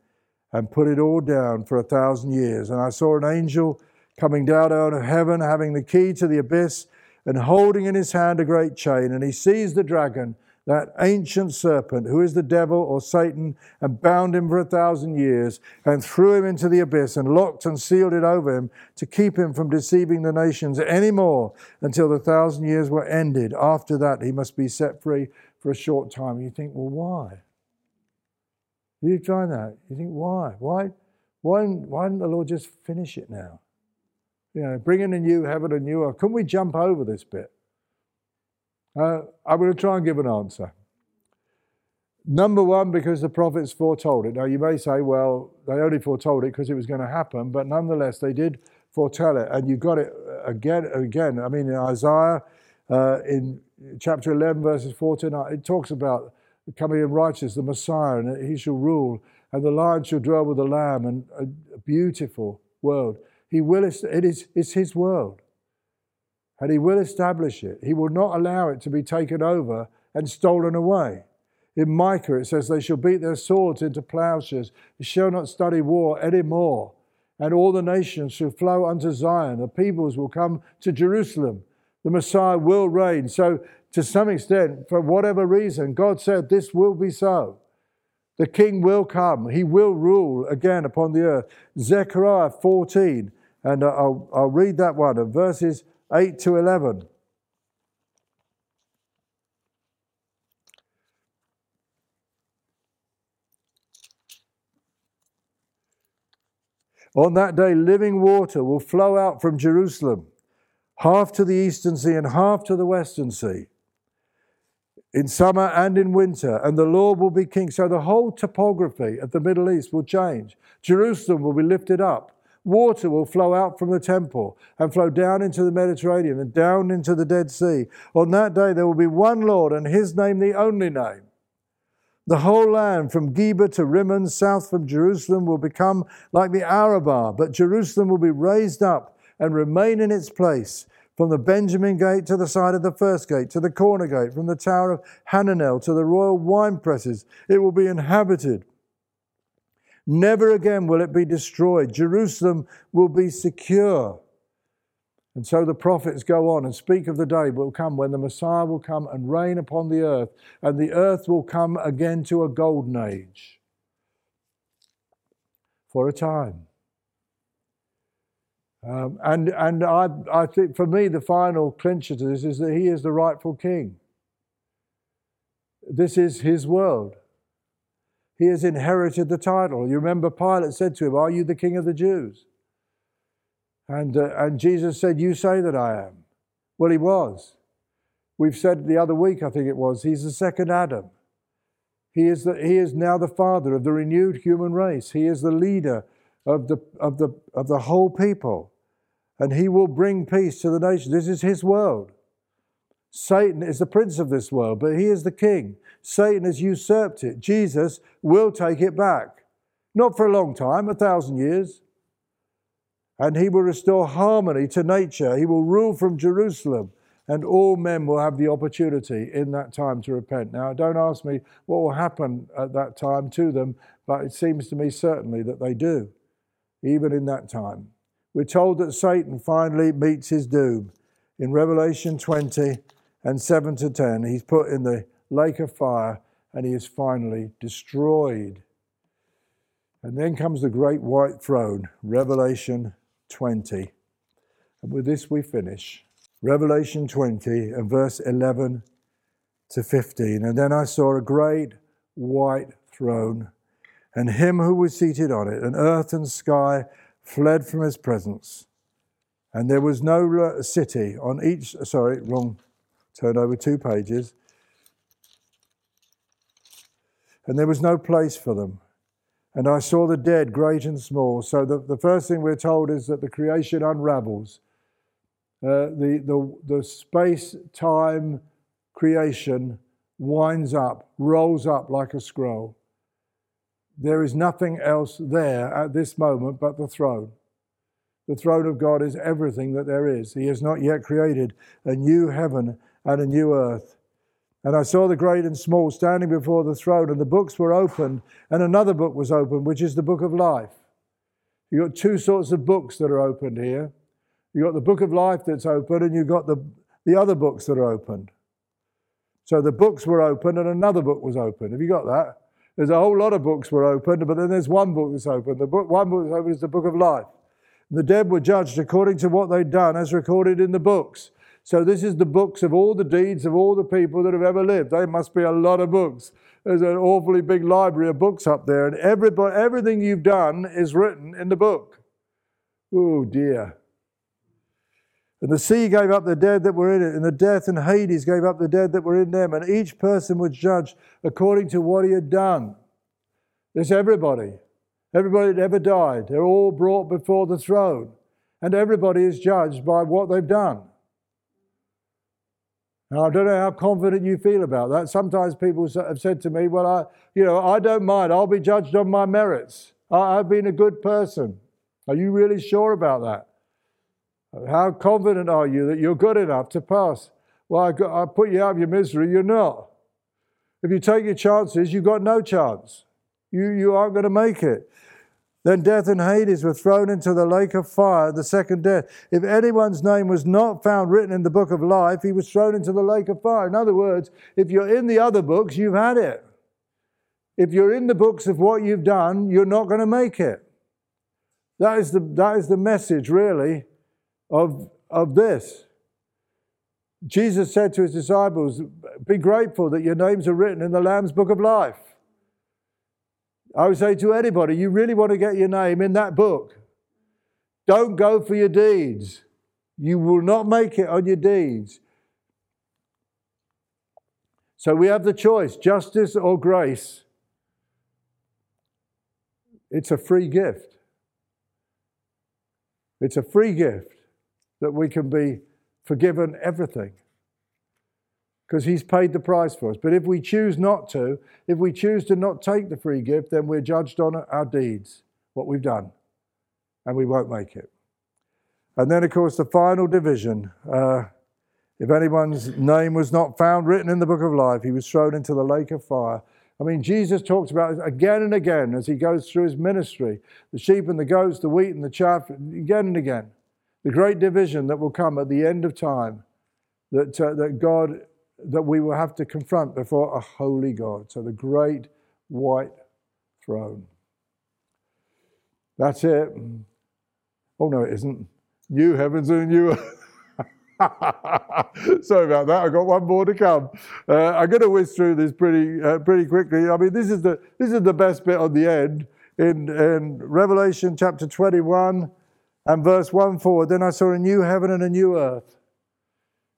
and put it all down for a thousand years. And I saw an angel coming down out of heaven, having the key to the abyss and holding in his hand a great chain. And he seized the dragon that ancient serpent who is the devil or Satan and bound him for a thousand years and threw him into the abyss and locked and sealed it over him to keep him from deceiving the nations any more until the thousand years were ended. After that, he must be set free for a short time. You think, well, why? You try that. You think, why? Why? Why, why didn't the Lord just finish it now? You know, bring in a new heaven and new earth. Couldn't we jump over this bit? Uh, I'm going to try and give an answer. Number one, because the prophets foretold it. Now, you may say, well, they only foretold it because it was going to happen, but nonetheless, they did foretell it. And you got it again again. I mean, in Isaiah, uh, in chapter 11, verses 14, uh, it talks about the coming in righteous, the Messiah, and he shall rule, and the lion shall dwell with the lamb, and a beautiful world. He will, it is, it's his world and he will establish it. He will not allow it to be taken over and stolen away. In Micah, it says, They shall beat their swords into plowshares, they shall not study war any more. And all the nations shall flow unto Zion. The peoples will come to Jerusalem. The Messiah will reign. So, to some extent, for whatever reason, God said this will be so. The king will come. He will rule again upon the earth. Zechariah 14, and I'll, I'll read that one, verses 8 to 11. On that day, living water will flow out from Jerusalem, half to the eastern sea and half to the western sea, in summer and in winter, and the Lord will be king. So the whole topography of the Middle East will change. Jerusalem will be lifted up Water will flow out from the temple and flow down into the Mediterranean and down into the Dead Sea. On that day, there will be one Lord, and his name the only name. The whole land from Geba to Rimmon, south from Jerusalem, will become like the Arabah, but Jerusalem will be raised up and remain in its place. From the Benjamin gate to the side of the first gate, to the corner gate, from the tower of Hananel to the royal wine presses, it will be inhabited. Never again will it be destroyed. Jerusalem will be secure. And so the prophets go on and speak of the day will come when the Messiah will come and reign upon the earth, and the earth will come again to a golden age for a time. Um, and and I, I think for me, the final clincher to this is that he is the rightful king. This is his world. He has inherited the title. You remember Pilate said to him, Are you the king of the Jews? And, uh, and Jesus said, You say that I am. Well, he was. We've said the other week, I think it was, he's the second Adam. He is, the, he is now the father of the renewed human race. He is the leader of the, of, the, of the whole people. And he will bring peace to the nation. This is his world. Satan is the prince of this world, but he is the king. Satan has usurped it. Jesus will take it back. Not for a long time, a thousand years. And he will restore harmony to nature. He will rule from Jerusalem, and all men will have the opportunity in that time to repent. Now, don't ask me what will happen at that time to them, but it seems to me certainly that they do, even in that time. We're told that Satan finally meets his doom. In Revelation 20 and 7 to 10, he's put in the lake of fire and he is finally destroyed. And then comes the great white throne, Revelation 20. And with this we finish. Revelation 20 and verse 11 to 15. And then I saw a great white throne and him who was seated on it, and earth and sky fled from his presence. And there was no city on each, sorry, wrong, turn over two pages. And there was no place for them. And I saw the dead, great and small. So the, the first thing we're told is that the creation unravels. Uh, the, the, the space time creation winds up, rolls up like a scroll. There is nothing else there at this moment but the throne. The throne of God is everything that there is. He has not yet created a new heaven and a new earth. And I saw the great and small standing before the throne, and the books were opened, and another book was opened, which is the book of life. You've got two sorts of books that are opened here. You've got the book of life that's open, and you've got the, the other books that are opened. So the books were opened, and another book was opened. Have you got that? There's a whole lot of books were opened, but then there's one book that's open. The book, one book that's open is the book of life. The dead were judged according to what they'd done, as recorded in the books. So this is the books of all the deeds of all the people that have ever lived. They must be a lot of books. There's an awfully big library of books up there, and everybody, everything you've done is written in the book. Oh dear. And the sea gave up the dead that were in it, and the death and Hades gave up the dead that were in them, and each person was judged according to what he had done. There's everybody. Everybody that ever died. They're all brought before the throne. And everybody is judged by what they've done. Now, I don't know how confident you feel about that. Sometimes people have said to me, Well, I, you know, I don't mind. I'll be judged on my merits. I've been a good person. Are you really sure about that? How confident are you that you're good enough to pass? Well, I, I put you out of your misery. You're not. If you take your chances, you've got no chance. You, you aren't going to make it. Then death and Hades were thrown into the lake of fire, the second death. If anyone's name was not found written in the book of life, he was thrown into the lake of fire. In other words, if you're in the other books, you've had it. If you're in the books of what you've done, you're not going to make it. That is the, that is the message, really, of, of this. Jesus said to his disciples, Be grateful that your names are written in the Lamb's book of life. I would say to anybody, you really want to get your name in that book. Don't go for your deeds. You will not make it on your deeds. So we have the choice justice or grace. It's a free gift. It's a free gift that we can be forgiven everything because he's paid the price for us. But if we choose not to, if we choose to not take the free gift, then we're judged on our deeds, what we've done, and we won't make it. And then, of course, the final division. Uh, if anyone's name was not found written in the book of life, he was thrown into the lake of fire. I mean, Jesus talks about it again and again as he goes through his ministry the sheep and the goats, the wheat and the chaff, again and again. The great division that will come at the end of time that, uh, that God that we will have to confront before a holy God. So the great white throne. That's it. Oh, no, it isn't. new heavens and new earth. Sorry about that. I've got one more to come. Uh, I'm going to whiz through this pretty, uh, pretty quickly. I mean, this is the this is the best bit on the end in, in Revelation chapter 21 and verse 1 forward. Then I saw a new heaven and a new earth.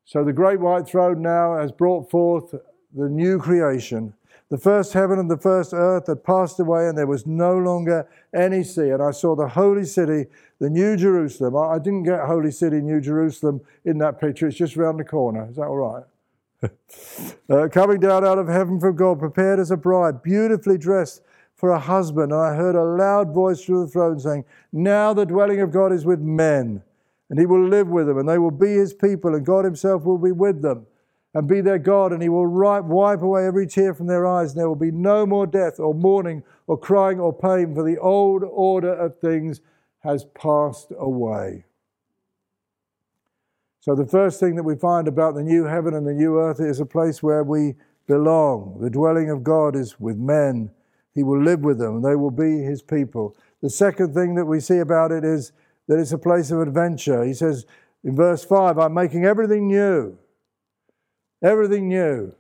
So the great white throne now has brought forth the new creation. The first heaven and the first earth had passed away, and there was no longer any sea. And I saw the holy city, the New Jerusalem. I didn't get Holy City, New Jerusalem in that picture. It's just around the corner. Is that all right? uh, coming down out of heaven from God, prepared as a bride, beautifully dressed for a husband. And I heard a loud voice through the throne saying, Now the dwelling of God is with men, and he will live with them, and they will be his people, and God himself will be with them and be their God, and he will wipe away every tear from their eyes, and there will be no more death, or mourning, or crying, or pain, for the old order of things has passed away. So, the first thing that we find about the new heaven and the new earth is a place where we belong. The dwelling of God is with men. He will live with them, and they will be his people. The second thing that we see about it is that it's a place of adventure. He says in verse 5, I'm making everything new. Everything new.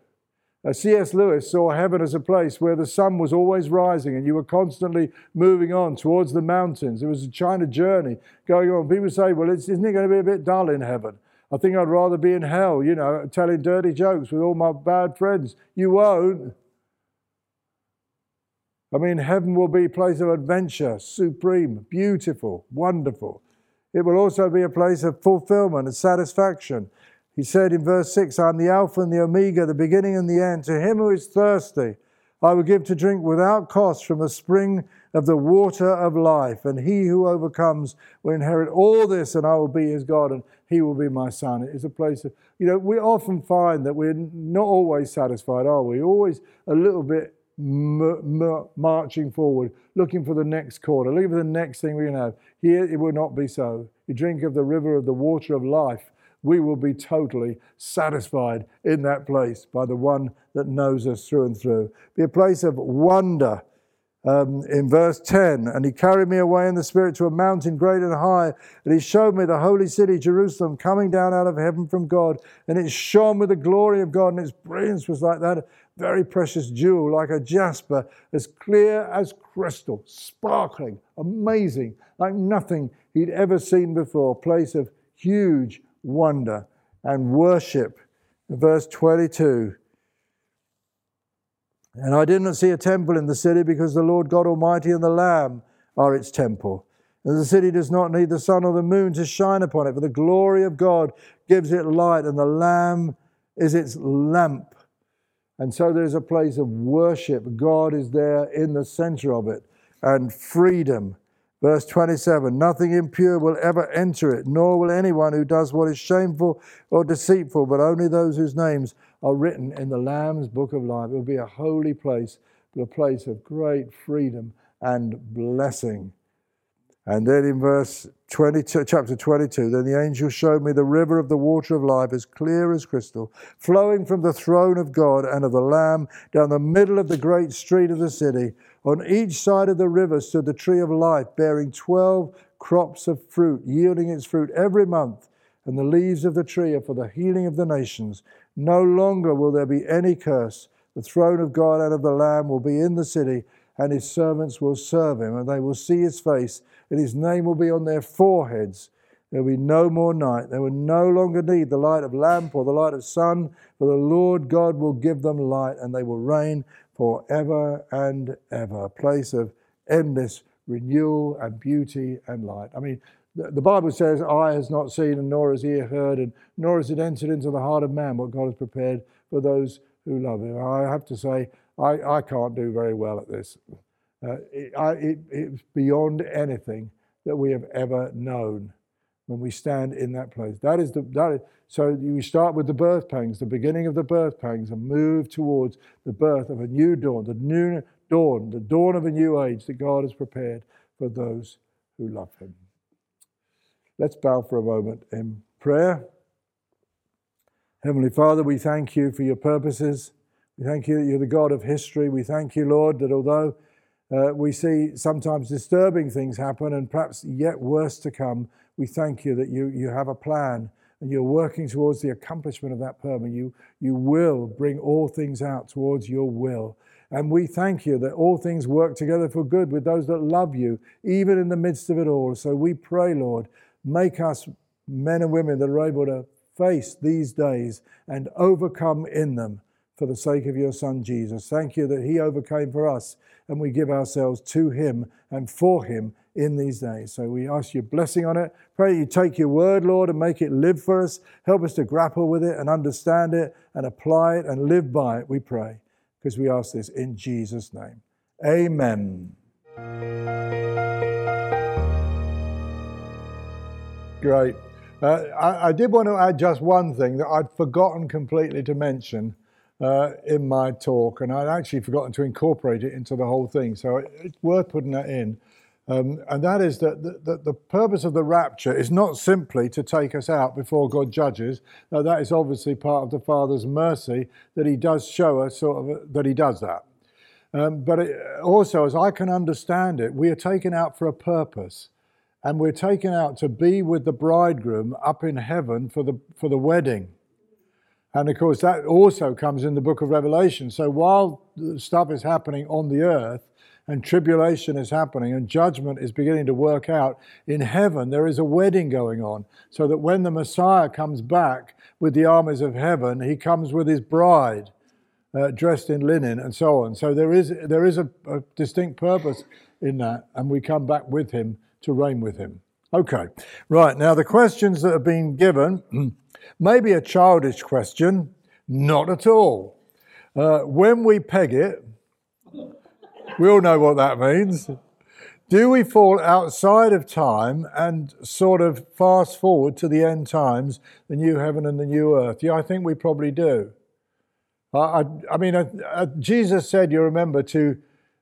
Uh, C.S. Lewis saw heaven as a place where the sun was always rising and you were constantly moving on towards the mountains. It was a China journey going on. People say, well, isn't it going to be a bit dull in heaven? I think I'd rather be in hell, you know, telling dirty jokes with all my bad friends. You won't. I mean, heaven will be a place of adventure, supreme, beautiful, wonderful. It will also be a place of fulfillment and satisfaction. He said in verse 6, I am the Alpha and the Omega, the beginning and the end. To him who is thirsty, I will give to drink without cost from a spring of the water of life. And he who overcomes will inherit all this, and I will be his God, and he will be my son. It is a place of, you know, we often find that we're not always satisfied, are we? Always a little bit m- m- marching forward, looking for the next corner, looking for the next thing we can have. Here it will not be so. You drink of the river of the water of life we will be totally satisfied in that place by the one that knows us through and through. Be a place of wonder. Um, in verse 10, and he carried me away in the spirit to a mountain great and high, and he showed me the holy city, Jerusalem, coming down out of heaven from God, and it shone with the glory of God, and its brilliance was like that very precious jewel, like a jasper, as clear as crystal, sparkling, amazing, like nothing he'd ever seen before. Place of huge wonder and worship. Verse 22. And I did not see a temple in the city because the Lord God Almighty and the Lamb are its temple. And the city does not need the sun or the moon to shine upon it, for the glory of God gives it light, and the Lamb is its lamp. And so there's a place of worship. God is there in the center of it, and freedom Verse 27 Nothing impure will ever enter it, nor will anyone who does what is shameful or deceitful, but only those whose names are written in the Lamb's book of life. It will be a holy place, but a place of great freedom and blessing. And then in verse 22, chapter 22, then the angel showed me the river of the water of life, as clear as crystal, flowing from the throne of God and of the Lamb down the middle of the great street of the city. On each side of the river stood the tree of life, bearing 12 crops of fruit, yielding its fruit every month. And the leaves of the tree are for the healing of the nations. No longer will there be any curse. The throne of God and of the Lamb will be in the city and his servants will serve him, and they will see his face, and his name will be on their foreheads. There will be no more night. They will no longer need the light of lamp or the light of sun, for the Lord God will give them light, and they will reign forever and ever. A place of endless renewal and beauty and light. I mean, the Bible says, Eye has not seen, and nor has ear heard, and nor has it entered into the heart of man what God has prepared for those who love him. I have to say, I, I can't do very well at this. Uh, it, I, it, it's beyond anything that we have ever known when we stand in that place. That is the that is, so you start with the birth pangs, the beginning of the birth pangs, and move towards the birth of a new dawn, the new dawn, the dawn of a new age that God has prepared for those who love Him. Let's bow for a moment in prayer. Heavenly Father, we thank you for your purposes. We thank you that you're the God of history. We thank you, Lord, that although Uh, we see sometimes disturbing things happen and perhaps yet worse to come. We thank you that you, you have a plan and you're working towards the accomplishment of that purpose. You, you will bring all things out towards your will. And we thank you that all things work together for good with those that love you, even in the midst of it all. So we pray, Lord, make us men and women that are able to face these days and overcome in them for the sake of your Son Jesus. Thank you that He overcame for us, and we give ourselves to Him and for Him in these days. So we ask your blessing on it. Pray that you take your word, Lord, and make it live for us. Help us to grapple with it and understand it and apply it and live by it, we pray, because we ask this in Jesus' name. Amen. Great. Uh, I, I, did want to add just one thing that I'd forgotten completely to mention uh, in my talk, and I'd actually forgotten to incorporate it into the whole thing. So it's worth putting that in. Um, and that is that the, the, the, purpose of the rapture is not simply to take us out before God judges. Now, that is obviously part of the Father's mercy that He does show us, sort of, that He does that. Um, but it, also, as I can understand it, we are taken out for a purpose and we're taken out to be with the bridegroom up in heaven for the, for the wedding. And of course, that also comes in the book of Revelation. So while stuff is happening on the earth, and tribulation is happening and judgment is beginning to work out, in heaven there is a wedding going on. So that when the Messiah comes back with the armies of heaven, he comes with his bride uh, dressed in linen and so on. So there is, there is a, a distinct purpose in that, and we come back with him to reign with him. Okay, right. Now, the questions that have been given may be a childish question, not at all. Uh, when we peg it, we all know what that means. Do we fall outside of time and sort of fast forward to the end times, the new heaven and the new earth? Yeah, I think we probably do. I, I, I mean, uh, Jesus said, you remember, to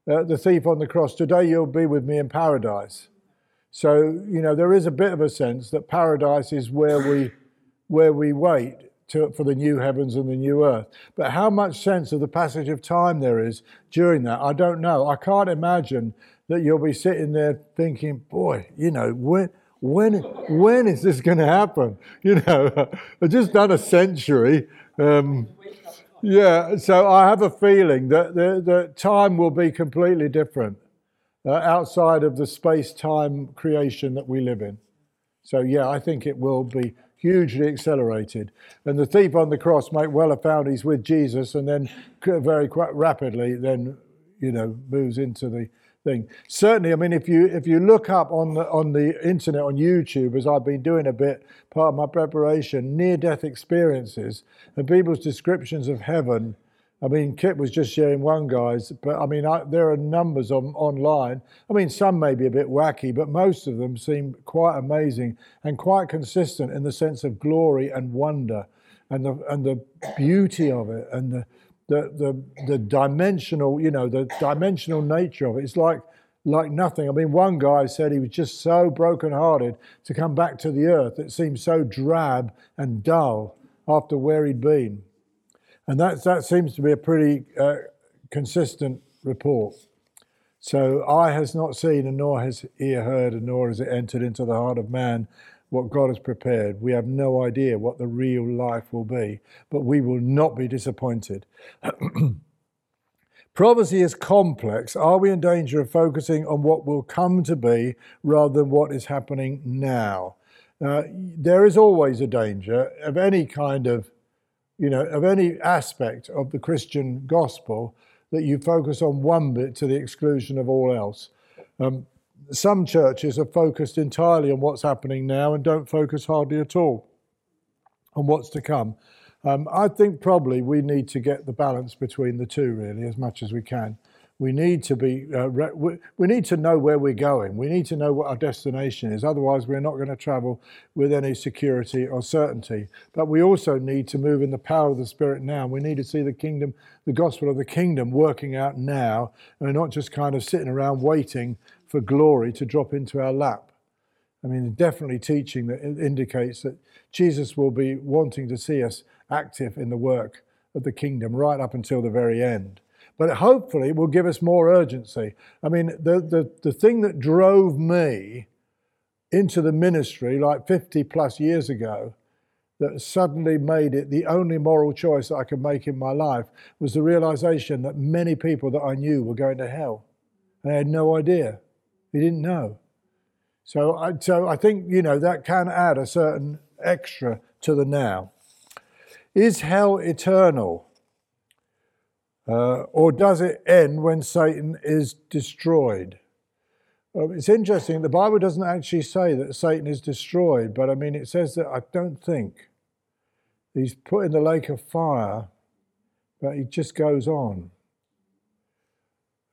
uh, the thief on the cross, Today you'll be with me in paradise. So, you know, there is a bit of a sense that paradise is where we, where we wait to, for the new heavens and the new earth. But how much sense of the passage of time there is during that, I don't know. I can't imagine that you'll be sitting there thinking, boy, you know, when, when, when is this going to happen? You know, I've just done a century. Um, yeah, so I have a feeling that the, the time will be completely different uh, outside of the space time creation that we live in. So, yeah, I think it will be hugely accelerated. And the thief on the cross might well have found he's with Jesus and then very quite rapidly then, you know, moves into the thing. Certainly, I mean, if you if you look up on the on the internet on YouTube, as I've been doing a bit, part of my preparation, near-death experiences and people's descriptions of heaven I mean, Kit was just sharing one guy's, but I mean, I, there are numbers on, online. I mean, some may be a bit wacky, but most of them seem quite amazing and quite consistent in the sense of glory and wonder and the, and the beauty of it and the, the, the, the dimensional, you know, the dimensional nature of it. It's like, like nothing. I mean, one guy said he was just so brokenhearted to come back to the earth. It seemed so drab and dull after where he'd been. And that, that seems to be a pretty uh, consistent report. So eye has not seen, and nor has ear heard, and nor has it entered into the heart of man what God has prepared. We have no idea what the real life will be, but we will not be disappointed. Prophecy is complex. Are we in danger of focusing on what will come to be rather than what is happening now? Uh, there is always a danger of any kind of you know, of any aspect of the Christian gospel that you focus on one bit to the exclusion of all else. Um, some churches are focused entirely on what's happening now and don't focus hardly at all on what's to come. Um, I think probably we need to get the balance between the two, really, as much as we can we need to be uh, re- we need to know where we're going. We need to know what our destination is. Otherwise we're not going to travel with any security or certainty. But we also need to move in the power of the spirit now. We need to see the kingdom the gospel of the kingdom working out now and we're not just kind of sitting around waiting for glory to drop into our lap. I mean definitely teaching that indicates that jesus will be wanting to see us active in the work of the kingdom right up until the very end but hopefully it will give us more urgency. I mean, the, the, the thing that drove me into the ministry like 50 plus years ago that suddenly made it the only moral choice that I could make in my life was the realization that many people that I knew were going to hell. And I had no idea. They didn't know. So I, so I think, you know, that can add a certain extra to the now. Is hell eternal? Uh, or does it end when Satan is destroyed? Well, it's interesting, the Bible doesn't actually say that Satan is destroyed, but I mean, it says that I don't think he's put in the lake of fire, but he just goes on.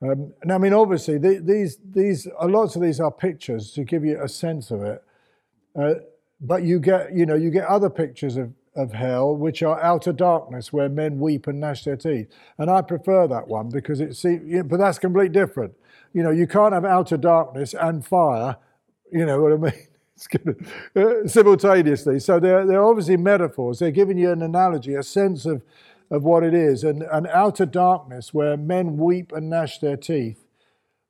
Um, and I mean, obviously, the, these, these, lots of these are pictures to give you a sense of it. Uh, but you get, you know, you get other pictures of, of hell, which are outer darkness, where men weep and gnash their teeth. And I prefer that one because it it's, but that's completely different. You know, you can't have outer darkness and fire. You know what I mean? it's going uh, simultaneously. So they're, they're obviously metaphors. They're giving you an analogy, a sense of, of what it is. And an outer darkness where men weep and gnash their teeth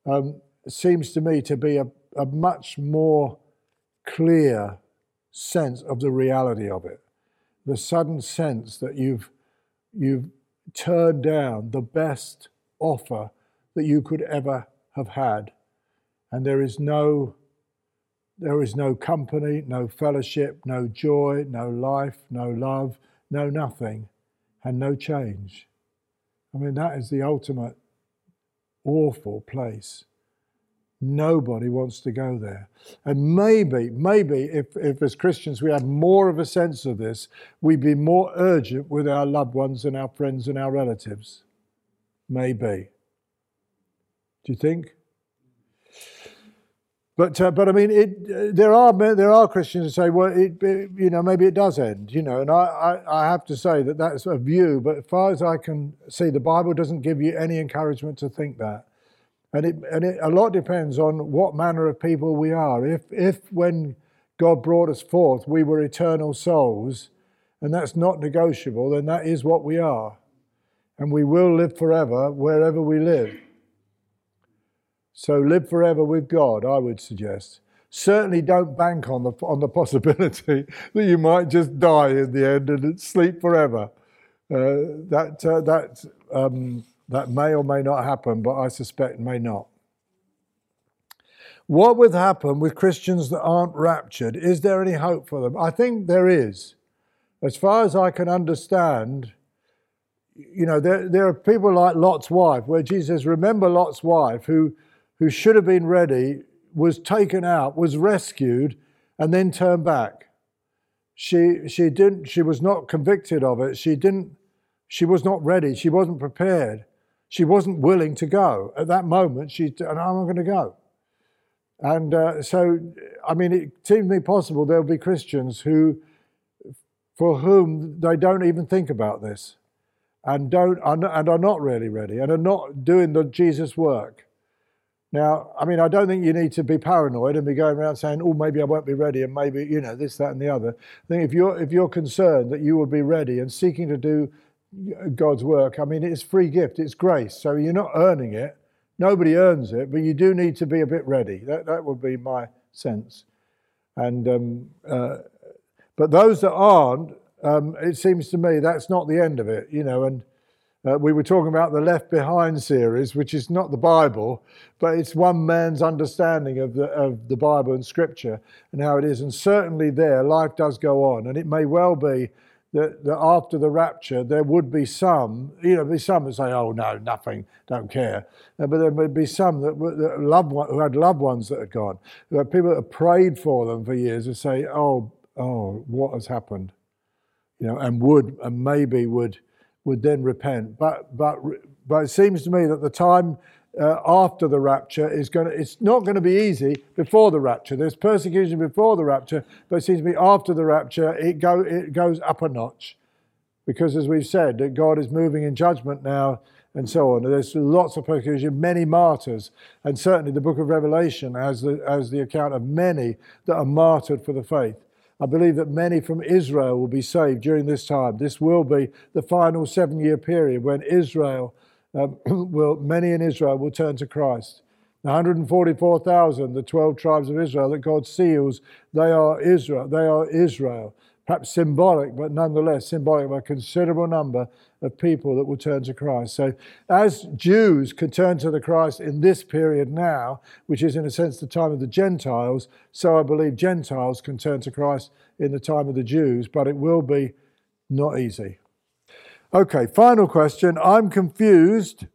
um, seems to me to be a, a much more clear sense of the reality of it. The sudden sense that you've, you've turned down the best offer that you could ever have had. And there is no there is no company, no fellowship, no joy, no life, no love, no nothing, and no change. I mean, that is the ultimate awful place. Nobody wants to go there. And maybe, maybe if, if as Christians we had more of a sense of this, we'd be more urgent with our loved ones and our friends and our relatives. Maybe. Do you think? But uh, but I mean, it, uh, there are there are Christians who say, well, it, it, you know, maybe it does end, you know, and I, I, I have to say that that's a view. But as far as I can see, the Bible doesn't give you any encouragement to think that, and it and it, a lot depends on what manner of people we are. If if when God brought us forth, we were eternal souls, and that's not negotiable, then that is what we are, and we will live forever wherever we live. So live forever with God, I would suggest. Certainly don't bank on the, on the possibility that you might just die in the end and sleep forever. Uh, that, uh, that, um, that may or may not happen, but I suspect may not. What would happen with Christians that aren't raptured? Is there any hope for them? I think there is. As far as I can understand, you know, there, there are people like Lot's wife, where Jesus, remember Lot's wife, who who should have been ready was taken out, was rescued, and then turned back. She, she, didn't, she was not convicted of it. She, didn't, she was not ready. She wasn't prepared. She wasn't willing to go. At that moment, she said, I'm not going to go. And uh, so, I mean, it seems to me possible there'll be Christians who, for whom they don't even think about this and, don't, and are not really ready and are not doing the Jesus work. Now, I mean, I don't think you need to be paranoid and be going around saying, "Oh, maybe I won't be ready," and maybe you know this, that, and the other. I think if you're if you're concerned that you will be ready and seeking to do God's work, I mean, it's free gift, it's grace, so you're not earning it. Nobody earns it, but you do need to be a bit ready. That that would be my sense. And um, uh, but those that aren't, um, it seems to me that's not the end of it, you know, and uh, we were talking about the Left Behind series, which is not the Bible, but it's one man's understanding of the, of the Bible and Scripture and how it is. And certainly there, life does go on. And it may well be that, that after the rapture, there would be some, you know, be some that say, oh, no, nothing, don't care. Uh, but there would be some that, that loved one, who had loved ones that had gone, had people that had prayed for them for years and say, oh, oh, what has happened? You know, and would, and maybe would would then repent. But, but, but it seems to me that the time uh, after the rapture is going to, it's not going to be easy before the rapture. There's persecution before the rapture, but it seems to me after the rapture, it, go, it goes up a notch. Because as we've said, that God is moving in judgment now and so on. There's lots of persecution, many martyrs, and certainly the book of Revelation has the, has the account of many that are martyred for the faith. I believe that many from Israel will be saved during this time. This will be the final seven year period when Israel um, will many in Israel will turn to Christ. The 144,000, the 12 tribes of Israel that God seals, they are Israel. They are Israel. Perhaps symbolic, but nonetheless symbolic of a considerable number of people that will turn to Christ. So, as Jews can turn to the Christ in this period now, which is in a sense the time of the Gentiles, so I believe Gentiles can turn to Christ in the time of the Jews, but it will be not easy. Okay, final question. I'm confused.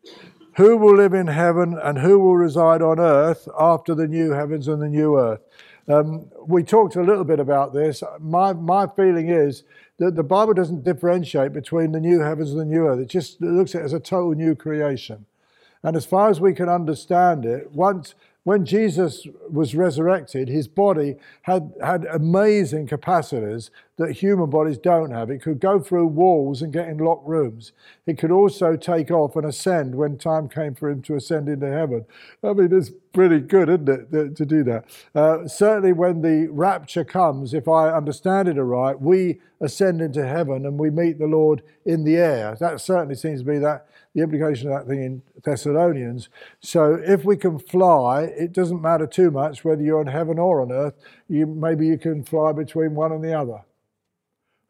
Who will live in heaven and who will reside on earth after the new heavens and the new earth? Um, we talked a little bit about this. My, my feeling is that the Bible doesn't differentiate between the new heavens and the new earth. It just looks at it as a total new creation. And as far as we can understand it, once when Jesus was resurrected, his body had, had amazing capacities that human bodies don't have. It could go through walls and get in locked rooms. It could also take off and ascend when time came for him to ascend into heaven. I mean, it's pretty good, isn't it, to do that? Uh, certainly, when the rapture comes, if I understand it aright, we ascend into heaven and we meet the Lord in the air. That certainly seems to be that the implication of that thing in Thessalonians. So if we can fly, it doesn't matter too much whether you're in heaven or on earth. You, maybe you can fly between one and the other.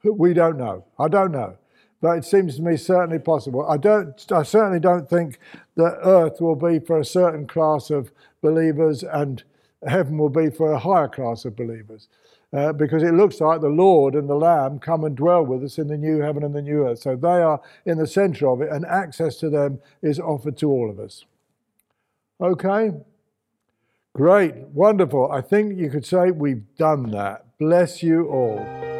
We don't know. I don't know. But it seems to me certainly possible. I don't I certainly don't think that earth will be for a certain class of believers and heaven will be for a higher class of believers uh, because it looks like the Lord and the Lamb come and dwell with us in the new heaven and the new earth. So they are in the center of it, and access to them is offered to all of us. Okay? Great, wonderful. I think you could say we've done that. Bless you all.